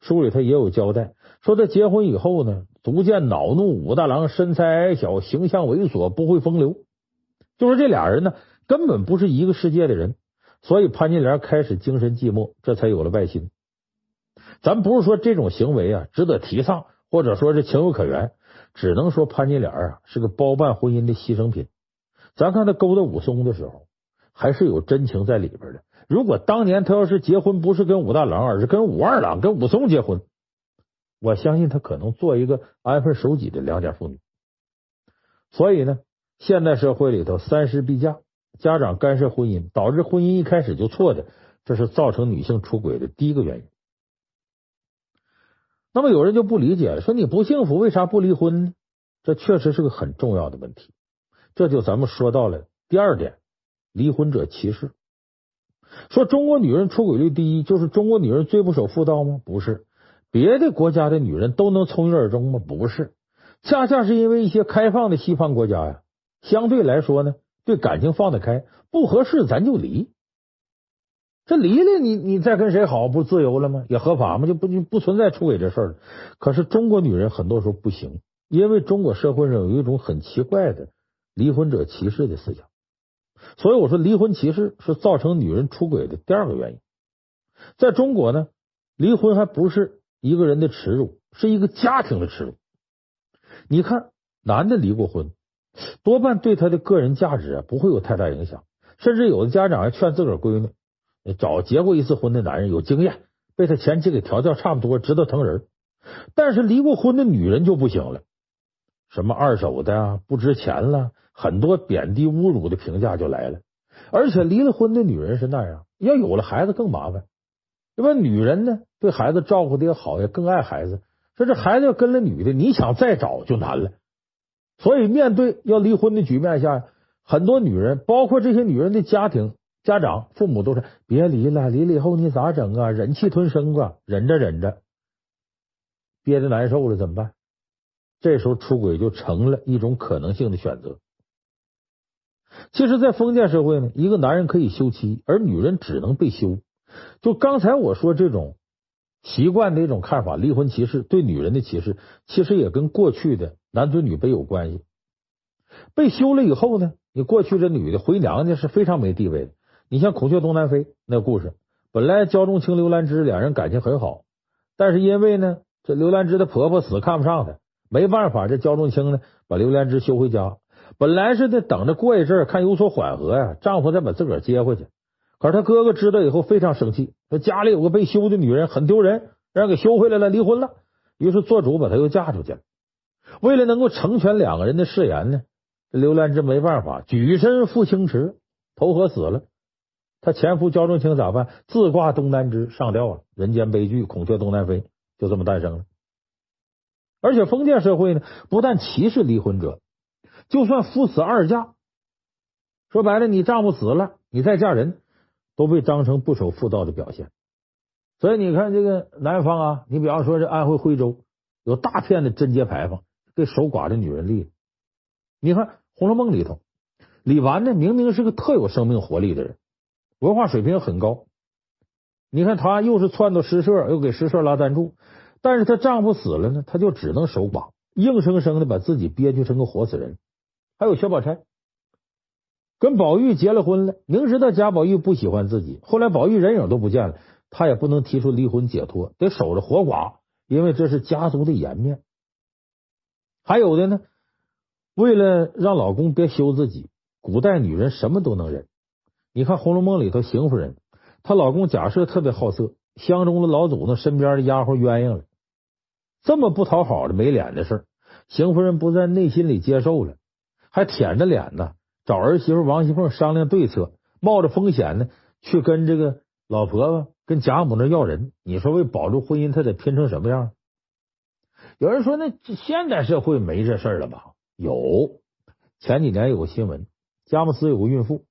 [SPEAKER 2] 书里他也有交代，说他结婚以后呢，逐渐恼怒武大郎，身材矮小，形象猥琐，不会风流。就说这俩人呢，根本不是一个世界的人。所以潘金莲开始精神寂寞，这才有了外心。咱不是说这种行为啊值得提倡，或者说是情有可原，只能说潘金莲啊是个包办婚姻的牺牲品。咱看他勾搭武松的时候，还是有真情在里边的。如果当年他要是结婚不是跟武大郎，而是跟武二郎、跟武松结婚，我相信他可能做一个安分守己的良家妇女。所以呢，现代社会里头三十必嫁，家长干涉婚姻，导致婚姻一开始就错的，这是造成女性出轨的第一个原因。那么有人就不理解了，说你不幸福，为啥不离婚呢？这确实是个很重要的问题。这就咱们说到了第二点，离婚者歧视。说中国女人出轨率第一，就是中国女人最不守妇道吗？不是。别的国家的女人都能从一而终吗？不是。恰恰是因为一些开放的西方国家呀，相对来说呢，对感情放得开，不合适咱就离。这离了你，你再跟谁好不自由了吗？也合法吗？就不就不存在出轨这事儿。可是中国女人很多时候不行，因为中国社会上有一种很奇怪的离婚者歧视的思想。所以我说，离婚歧视是造成女人出轨的第二个原因。在中国呢，离婚还不是一个人的耻辱，是一个家庭的耻辱。你看，男的离过婚，多半对他的个人价值啊不会有太大影响，甚至有的家长还劝自个儿闺女。找结过一次婚的男人有经验，被他前妻给调教差不多，知道疼人。但是离过婚的女人就不行了，什么二手的啊，不值钱了，很多贬低侮辱的评价就来了。而且离了婚的女人是那样，要有了孩子更麻烦。因为女人呢，对孩子照顾的也好，也更爱孩子。说这孩子要跟了女的，你想再找就难了。所以面对要离婚的局面下，很多女人，包括这些女人的家庭。家长、父母都是别离了，离了以后你咋整啊？忍气吞声啊，忍着忍着，憋得难受了怎么办？这时候出轨就成了一种可能性的选择。其实，在封建社会呢，一个男人可以休妻，而女人只能被休。就刚才我说这种习惯的一种看法，离婚歧视对女人的歧视，其实也跟过去的男尊女卑有关系。被休了以后呢，你过去这女的回娘家是非常没地位的。你像孔雀东南飞那个故事，本来焦仲卿、刘兰芝两人感情很好，但是因为呢，这刘兰芝的婆婆死看不上她，没办法，这焦仲卿呢把刘兰芝休回家。本来是得等着过一阵看有所缓和呀，丈夫再把自个儿接回去。可是他哥哥知道以后非常生气，说家里有个被休的女人很丢人，让人给休回来了，离婚了。于是做主把她又嫁出去了。为了能够成全两个人的誓言呢，刘兰芝没办法，举身赴清池，投河死了。他前夫焦仲卿咋办？自挂东南枝上吊了。人间悲剧，孔雀东南飞就这么诞生了。而且封建社会呢，不但歧视离婚者，就算夫死二嫁，说白了，你丈夫死了，你再嫁人，都被当成不守妇道的表现。所以你看，这个南方啊，你比方说这安徽徽州，有大片的贞节牌坊给守寡的女人立。你看《红楼梦》里头，李纨呢，明明是个特有生命活力的人。文化水平很高，你看她又是撺掇诗社，又给诗社拉赞助，但是她丈夫死了呢，她就只能守寡，硬生生的把自己憋屈成个活死人。还有薛宝钗跟宝玉结了婚了，明知道贾宝玉不喜欢自己，后来宝玉人影都不见了，她也不能提出离婚解脱，得守着活寡，因为这是家族的颜面。还有的呢，为了让老公别休自己，古代女人什么都能忍。你看《红楼梦》里头，邢夫人她老公贾赦特别好色，相中了老祖宗身边的丫鬟鸳鸯了。这么不讨好的没脸的事，邢夫人不在内心里接受了，还舔着脸呢，找儿媳妇王熙凤商量对策，冒着风险呢去跟这个老婆婆跟贾母那要人。你说为保住婚姻，她得拼成什么样？有人说，那现代社会没这事了吧？有，前几年有个新闻，佳木斯有个孕妇。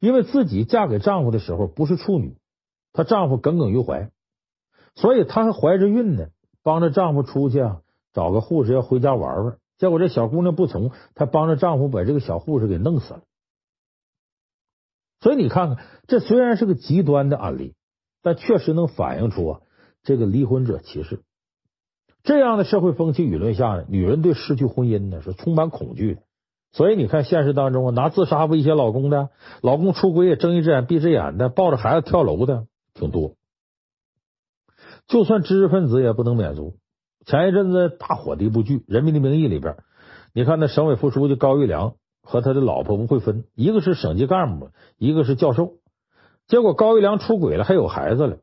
[SPEAKER 2] 因为自己嫁给丈夫的时候不是处女，她丈夫耿耿于怀，所以她还怀着孕呢，帮着丈夫出去啊，找个护士要回家玩玩。结果这小姑娘不从，她帮着丈夫把这个小护士给弄死了。所以你看看，这虽然是个极端的案例，但确实能反映出啊，这个离婚者歧视。这样的社会风气舆论下呢，女人对失去婚姻呢是充满恐惧的。所以你看，现实当中啊，拿自杀威胁老公的，老公出轨也睁一只眼闭一只眼的，抱着孩子跳楼的挺多。就算知识分子也不能免俗。前一阵子大火的一部剧《人民的名义》里边，你看那省委副书记高育良和他的老婆吴慧芬，一个是省级干部，一个是教授。结果高育良出轨了，还有孩子了。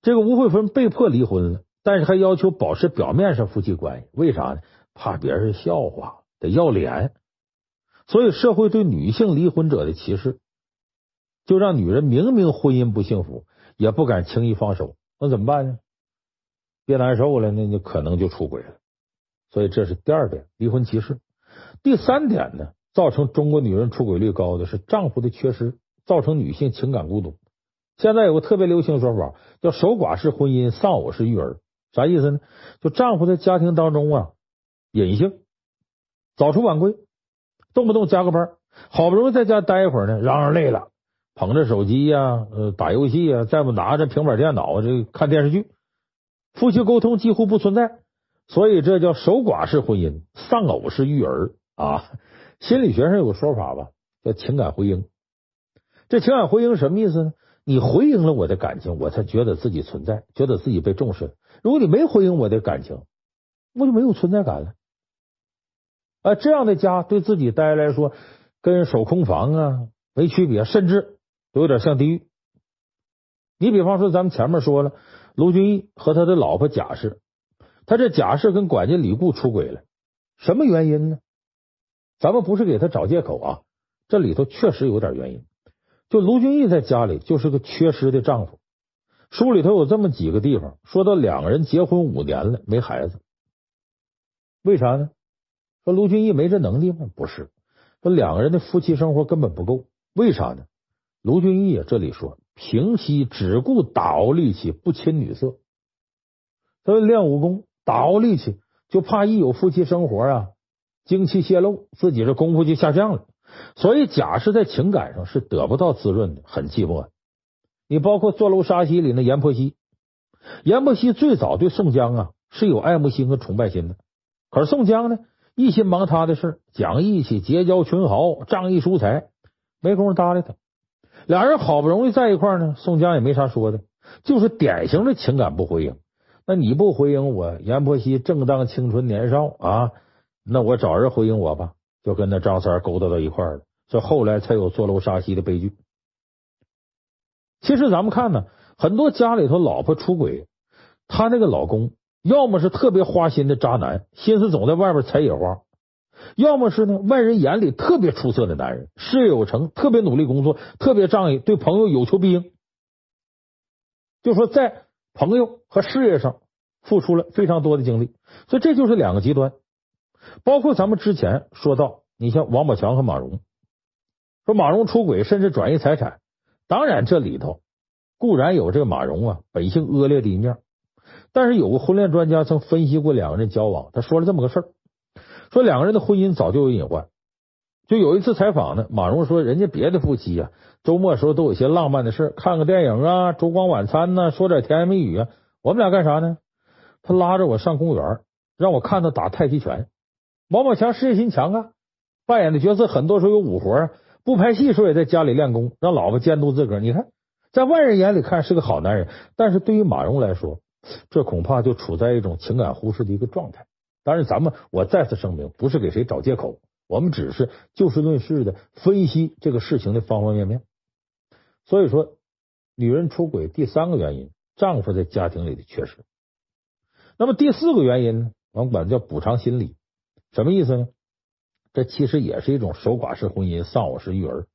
[SPEAKER 2] 这个吴慧芬被迫离婚了，但是还要求保持表面上夫妻关系，为啥呢？怕别人笑话，得要脸。所以社会对女性离婚者的歧视，就让女人明明婚姻不幸福，也不敢轻易放手。那怎么办呢？别难受了，那就可能就出轨了。所以这是第二点，离婚歧视。第三点呢，造成中国女人出轨率高的是丈夫的缺失，造成女性情感孤独。现在有个特别流行说法，叫“守寡式婚姻，丧偶式育儿”。啥意思呢？就丈夫在家庭当中啊，隐性，早出晚归，动不动加个班，好不容易在家待一会儿呢，嚷嚷累了，捧着手机呀，呃，打游戏啊，再不拿着平板电脑这看电视剧，夫妻沟通几乎不存在，所以这叫守寡式婚姻，丧偶式育儿啊。心理学上有个说法吧，叫情感回应。这情感回应什么意思呢？你回应了我的感情，我才觉得自己存在，觉得自己被重视。如果你没回应我的感情，我就没有存在感了。啊，这样的家对自己待来说，跟守空房啊没区别，甚至都有点像地狱。你比方说，咱们前面说了，卢俊义和他的老婆贾氏，他这贾氏跟管家李固出轨了，什么原因呢？咱们不是给他找借口啊，这里头确实有点原因。就卢俊义在家里就是个缺失的丈夫。书里头有这么几个地方，说到两个人结婚五年了没孩子，为啥呢？说卢俊义没这能力吗？不是，说两个人的夫妻生活根本不够。为啥呢？卢俊义啊，这里说平西只顾打熬力气，不亲女色。他练武功打熬力气，就怕一有夫妻生活啊，精气泄露，自己这功夫就下降了。所以贾氏在情感上是得不到滋润的，很寂寞。你包括《坐楼杀妻》里那阎婆惜，阎婆惜最早对宋江啊是有爱慕心和崇拜心的，可是宋江呢一心忙他的事，讲义气、结交群豪、仗义疏财，没工夫搭理他。俩人好不容易在一块儿呢，宋江也没啥说的，就是典型的情感不回应。那你不回应我，阎婆惜正当青春年少啊，那我找人回应我吧。就跟那张三勾搭到一块儿了，这后来才有坐楼杀妻的悲剧。其实咱们看呢，很多家里头老婆出轨，她那个老公要么是特别花心的渣男，心思总在外边采野花；要么是呢外人眼里特别出色的男人，事业有成，特别努力工作，特别仗义，对朋友有求必应。就说在朋友和事业上付出了非常多的精力，所以这就是两个极端。包括咱们之前说到，你像王宝强和马蓉，说马蓉出轨甚至转移财产，当然这里头固然有这个马蓉啊本性恶劣的一面，但是有个婚恋专家曾分析过两个人交往，他说了这么个事儿，说两个人的婚姻早就有隐患。就有一次采访呢，马蓉说人家别的夫妻啊，周末时候都有些浪漫的事，看个电影啊，烛光晚餐呢，说点甜言蜜语啊，我们俩干啥呢？他拉着我上公园，让我看他打太极拳。王宝强事业心强啊，扮演的角色很多时候有武活啊，不拍戏时候也在家里练功，让老婆监督自个儿。你看，在外人眼里看是个好男人，但是对于马蓉来说，这恐怕就处在一种情感忽视的一个状态。当然，咱们我再次声明，不是给谁找借口，我们只是就事论事的分析这个事情的方方面面。所以说，女人出轨第三个原因，丈夫在家庭里的缺失。那么第四个原因呢，我们管它叫补偿心理。什么意思呢？这其实也是一种守寡式婚姻，丧偶式育儿。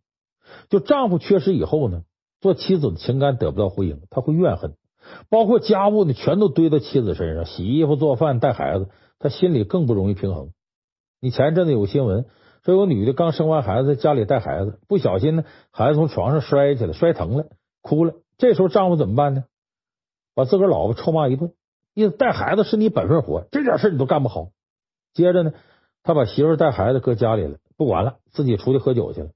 [SPEAKER 2] 就丈夫缺失以后呢，做妻子的情感得不到回应，他会怨恨，包括家务呢，全都堆到妻子身上，洗衣服、做饭、带孩子，他心里更不容易平衡。你前一阵子有个新闻说，有女的刚生完孩子，在家里带孩子，不小心呢，孩子从床上摔下来，摔疼了，哭了。这时候丈夫怎么办呢？把自个儿老婆臭骂一顿，意思带孩子是你本分活，这点事你都干不好。接着呢，他把媳妇带孩子搁家里了，不管了，自己出去喝酒去了。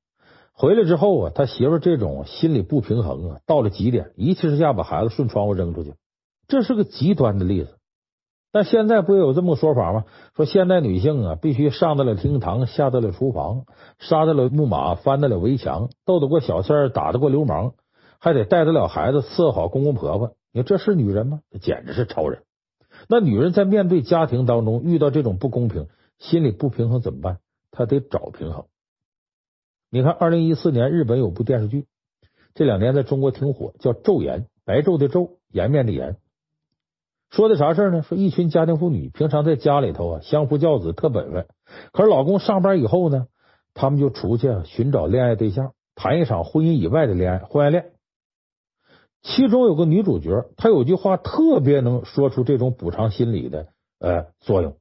[SPEAKER 2] 回来之后啊，他媳妇这种心理不平衡啊，到了极点，一气之下把孩子顺窗户扔出去。这是个极端的例子。但现在不也有这么个说法吗？说现代女性啊，必须上得了厅堂，下得了厨房，杀得了木马，翻得了围墙，斗得过小三，打得过流氓，还得带得了孩子，伺候好公公婆婆。你说这是女人吗？简直是超人。那女人在面对家庭当中遇到这种不公平，心里不平衡怎么办？她得找平衡。你看，二零一四年日本有部电视剧，这两年在中国挺火，叫《昼颜》，白昼的昼，颜面的颜。说的啥事呢？说一群家庭妇女平常在家里头啊，相夫教子，特本分。可是老公上班以后呢，他们就出去寻找恋爱对象，谈一场婚姻以外的恋爱，婚外恋。其中有个女主角，她有句话特别能说出这种补偿心理的呃作用。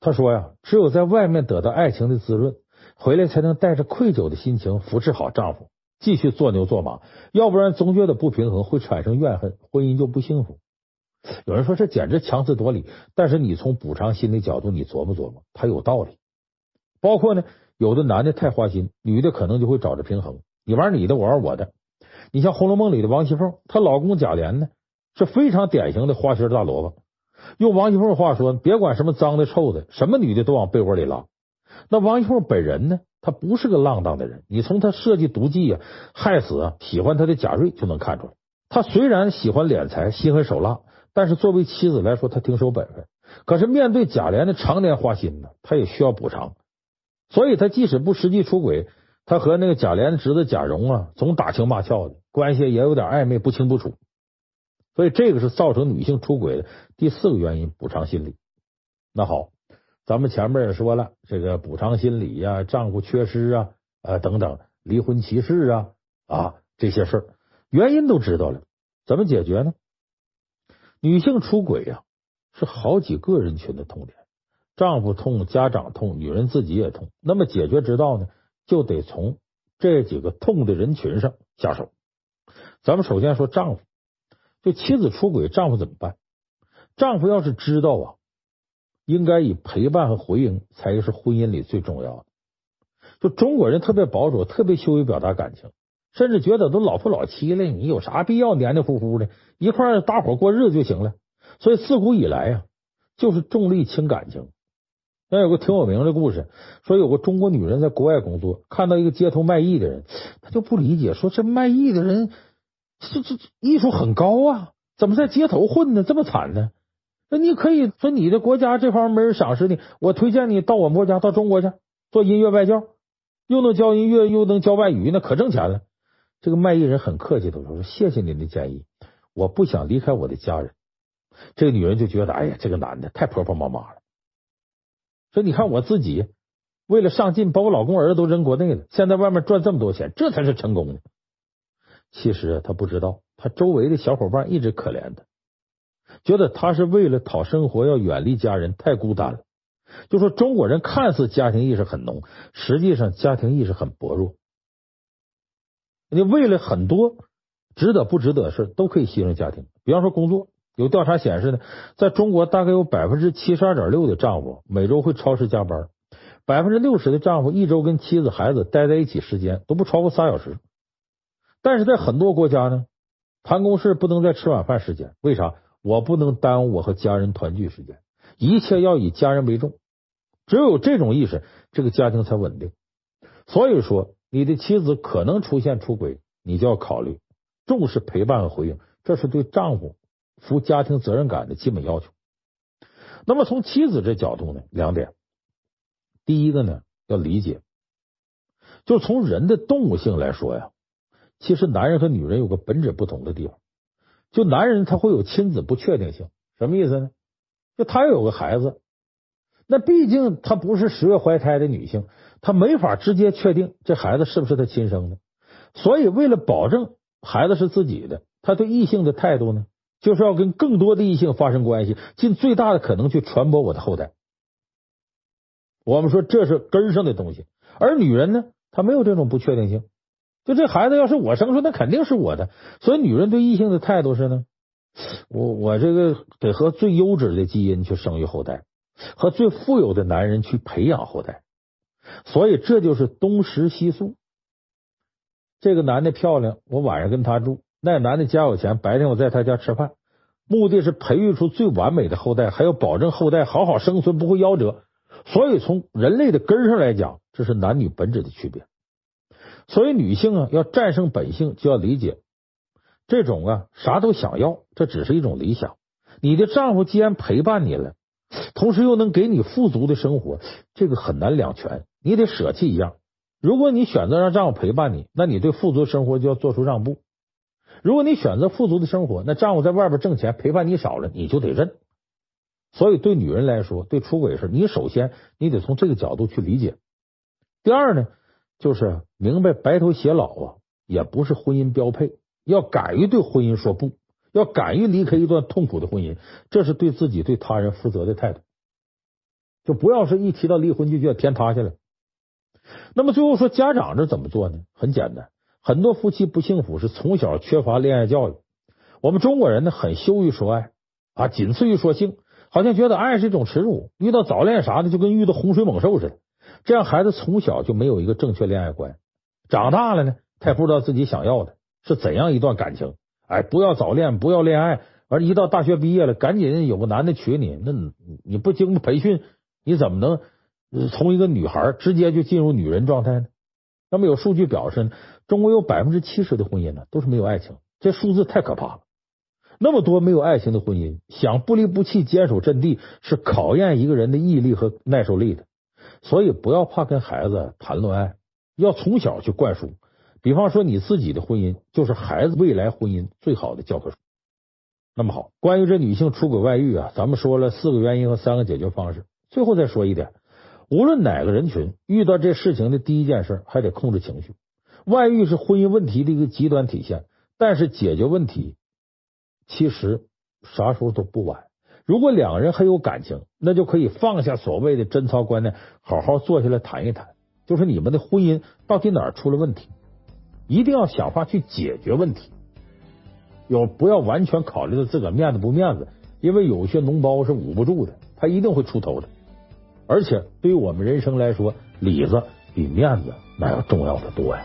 [SPEAKER 2] 她说呀，只有在外面得到爱情的滋润，回来才能带着愧疚的心情扶持好丈夫，继续做牛做马。要不然总觉得不平衡，会产生怨恨，婚姻就不幸福。有人说这简直强词夺理，但是你从补偿心理角度，你琢磨琢磨，它有道理。包括呢，有的男的太花心，女的可能就会找着平衡，你玩你的，我玩我的。你像《红楼梦》里的王熙凤，她老公贾琏呢是非常典型的花心大萝卜。用王熙凤话说，别管什么脏的臭的，什么女的都往被窝里拉。那王一凤本人呢，她不是个浪荡的人，你从她设计毒计啊，害死啊喜欢她的贾瑞就能看出来。她虽然喜欢敛财，心狠手辣，但是作为妻子来说，她挺守本分。可是面对贾琏的常年花心呢，她也需要补偿。所以她即使不实际出轨，她和那个贾琏侄子贾蓉啊，总打情骂俏的。关系也有点暧昧，不清不楚，所以这个是造成女性出轨的第四个原因——补偿心理。那好，咱们前面也说了，这个补偿心理呀、丈夫缺失啊，呃等等，离婚歧视啊啊这些事儿，原因都知道了，怎么解决呢？女性出轨呀、是好几个人群的痛点，丈夫痛，家长痛，女人自己也痛。那么解决之道呢，就得从这几个痛的人群上下手。咱们首先说丈夫，就妻子出轨，丈夫怎么办？丈夫要是知道啊，应该以陪伴和回应才是婚姻里最重要的。就中国人特别保守，特别羞于表达感情，甚至觉得都老夫老妻了，你有啥必要黏黏糊糊的，一块儿搭伙过日子就行了。所以自古以来呀，就是重利轻感情。那有个挺有名的故事，说有个中国女人在国外工作，看到一个街头卖艺的人，她就不理解，说这卖艺的人。这这艺术很高啊，怎么在街头混的这么惨呢？那你可以说你的国家这方面没人赏识你，我推荐你到我们国家，到中国去做音乐外教，又能教音乐又能教外语，那可挣钱了。这个卖艺人很客气的说：“谢谢您的建议，我不想离开我的家人。”这个女人就觉得：“哎呀，这个男的太婆婆妈妈了。”说：“你看我自己为了上进，把我老公儿子都扔国内了，现在外面赚这么多钱，这才是成功的。”其实他不知道，他周围的小伙伴一直可怜他，觉得他是为了讨生活要远离家人，太孤单了。就说中国人看似家庭意识很浓，实际上家庭意识很薄弱。你为了很多值得不值得的事，都可以牺牲家庭。比方说工作，有调查显示呢，在中国大概有百分之七十二点六的丈夫每周会超时加班，百分之六十的丈夫一周跟妻子孩子待在一起时间都不超过三小时。但是在很多国家呢，谈公事不能在吃晚饭时间，为啥？我不能耽误我和家人团聚时间，一切要以家人为重。只有这种意识，这个家庭才稳定。所以说，你的妻子可能出现出轨，你就要考虑重视陪伴和回应，这是对丈夫负家庭责任感的基本要求。那么从妻子这角度呢，两点，第一个呢，要理解，就从人的动物性来说呀。其实男人和女人有个本质不同的地方，就男人他会有亲子不确定性，什么意思呢？就他要有个孩子，那毕竟他不是十月怀胎的女性，他没法直接确定这孩子是不是他亲生的。所以为了保证孩子是自己的，他对异性的态度呢，就是要跟更多的异性发生关系，尽最大的可能去传播我的后代。我们说这是根上的东西，而女人呢，她没有这种不确定性。就这孩子要是我生出，那肯定是我的。所以女人对异性的态度是呢，我我这个得和最优质的基因去生育后代，和最富有的男人去培养后代。所以这就是东食西宿。这个男的漂亮，我晚上跟他住；那男的家有钱，白天我在他家吃饭。目的是培育出最完美的后代，还要保证后代好好生存，不会夭折。所以从人类的根上来讲，这是男女本质的区别。所以，女性啊，要战胜本性，就要理解这种啊，啥都想要，这只是一种理想。你的丈夫既然陪伴你了，同时又能给你富足的生活，这个很难两全，你得舍弃一样。如果你选择让丈夫陪伴你，那你对富足生活就要做出让步；如果你选择富足的生活，那丈夫在外边挣钱陪伴你少了，你就得认。所以，对女人来说，对出轨事，你首先你得从这个角度去理解。第二呢？就是明白白头偕老啊，也不是婚姻标配，要敢于对婚姻说不，要敢于离开一段痛苦的婚姻，这是对自己对他人负责的态度。就不要是一提到离婚就觉得天塌下来。那么最后说家长这怎么做呢？很简单，很多夫妻不幸福是从小缺乏恋爱教育。我们中国人呢，很羞于说爱啊，仅次于说性，好像觉得爱是一种耻辱，遇到早恋啥的就跟遇到洪水猛兽似的。这样孩子从小就没有一个正确恋爱观，长大了呢，他也不知道自己想要的是怎样一段感情。哎，不要早恋，不要恋爱，而一到大学毕业了，赶紧有个男的娶你，那你不经过培训，你怎么能从一个女孩直接就进入女人状态呢？那么有数据表示呢，中国有百分之七十的婚姻呢都是没有爱情，这数字太可怕了。那么多没有爱情的婚姻，想不离不弃、坚守阵地，是考验一个人的毅力和耐受力的。所以不要怕跟孩子谈恋爱，要从小去灌输。比方说，你自己的婚姻就是孩子未来婚姻最好的教科书。那么好，关于这女性出轨外遇啊，咱们说了四个原因和三个解决方式。最后再说一点，无论哪个人群遇到这事情的第一件事，还得控制情绪。外遇是婚姻问题的一个极端体现，但是解决问题其实啥时候都不晚。如果两个人很有感情，那就可以放下所谓的贞操观念，好好坐下来谈一谈，就是你们的婚姻到底哪儿出了问题，一定要想法去解决问题。有不要完全考虑到自个儿面子不面子，因为有些脓包是捂不住的，他一定会出头的。而且对于我们人生来说，里子比面子那要重要的多呀。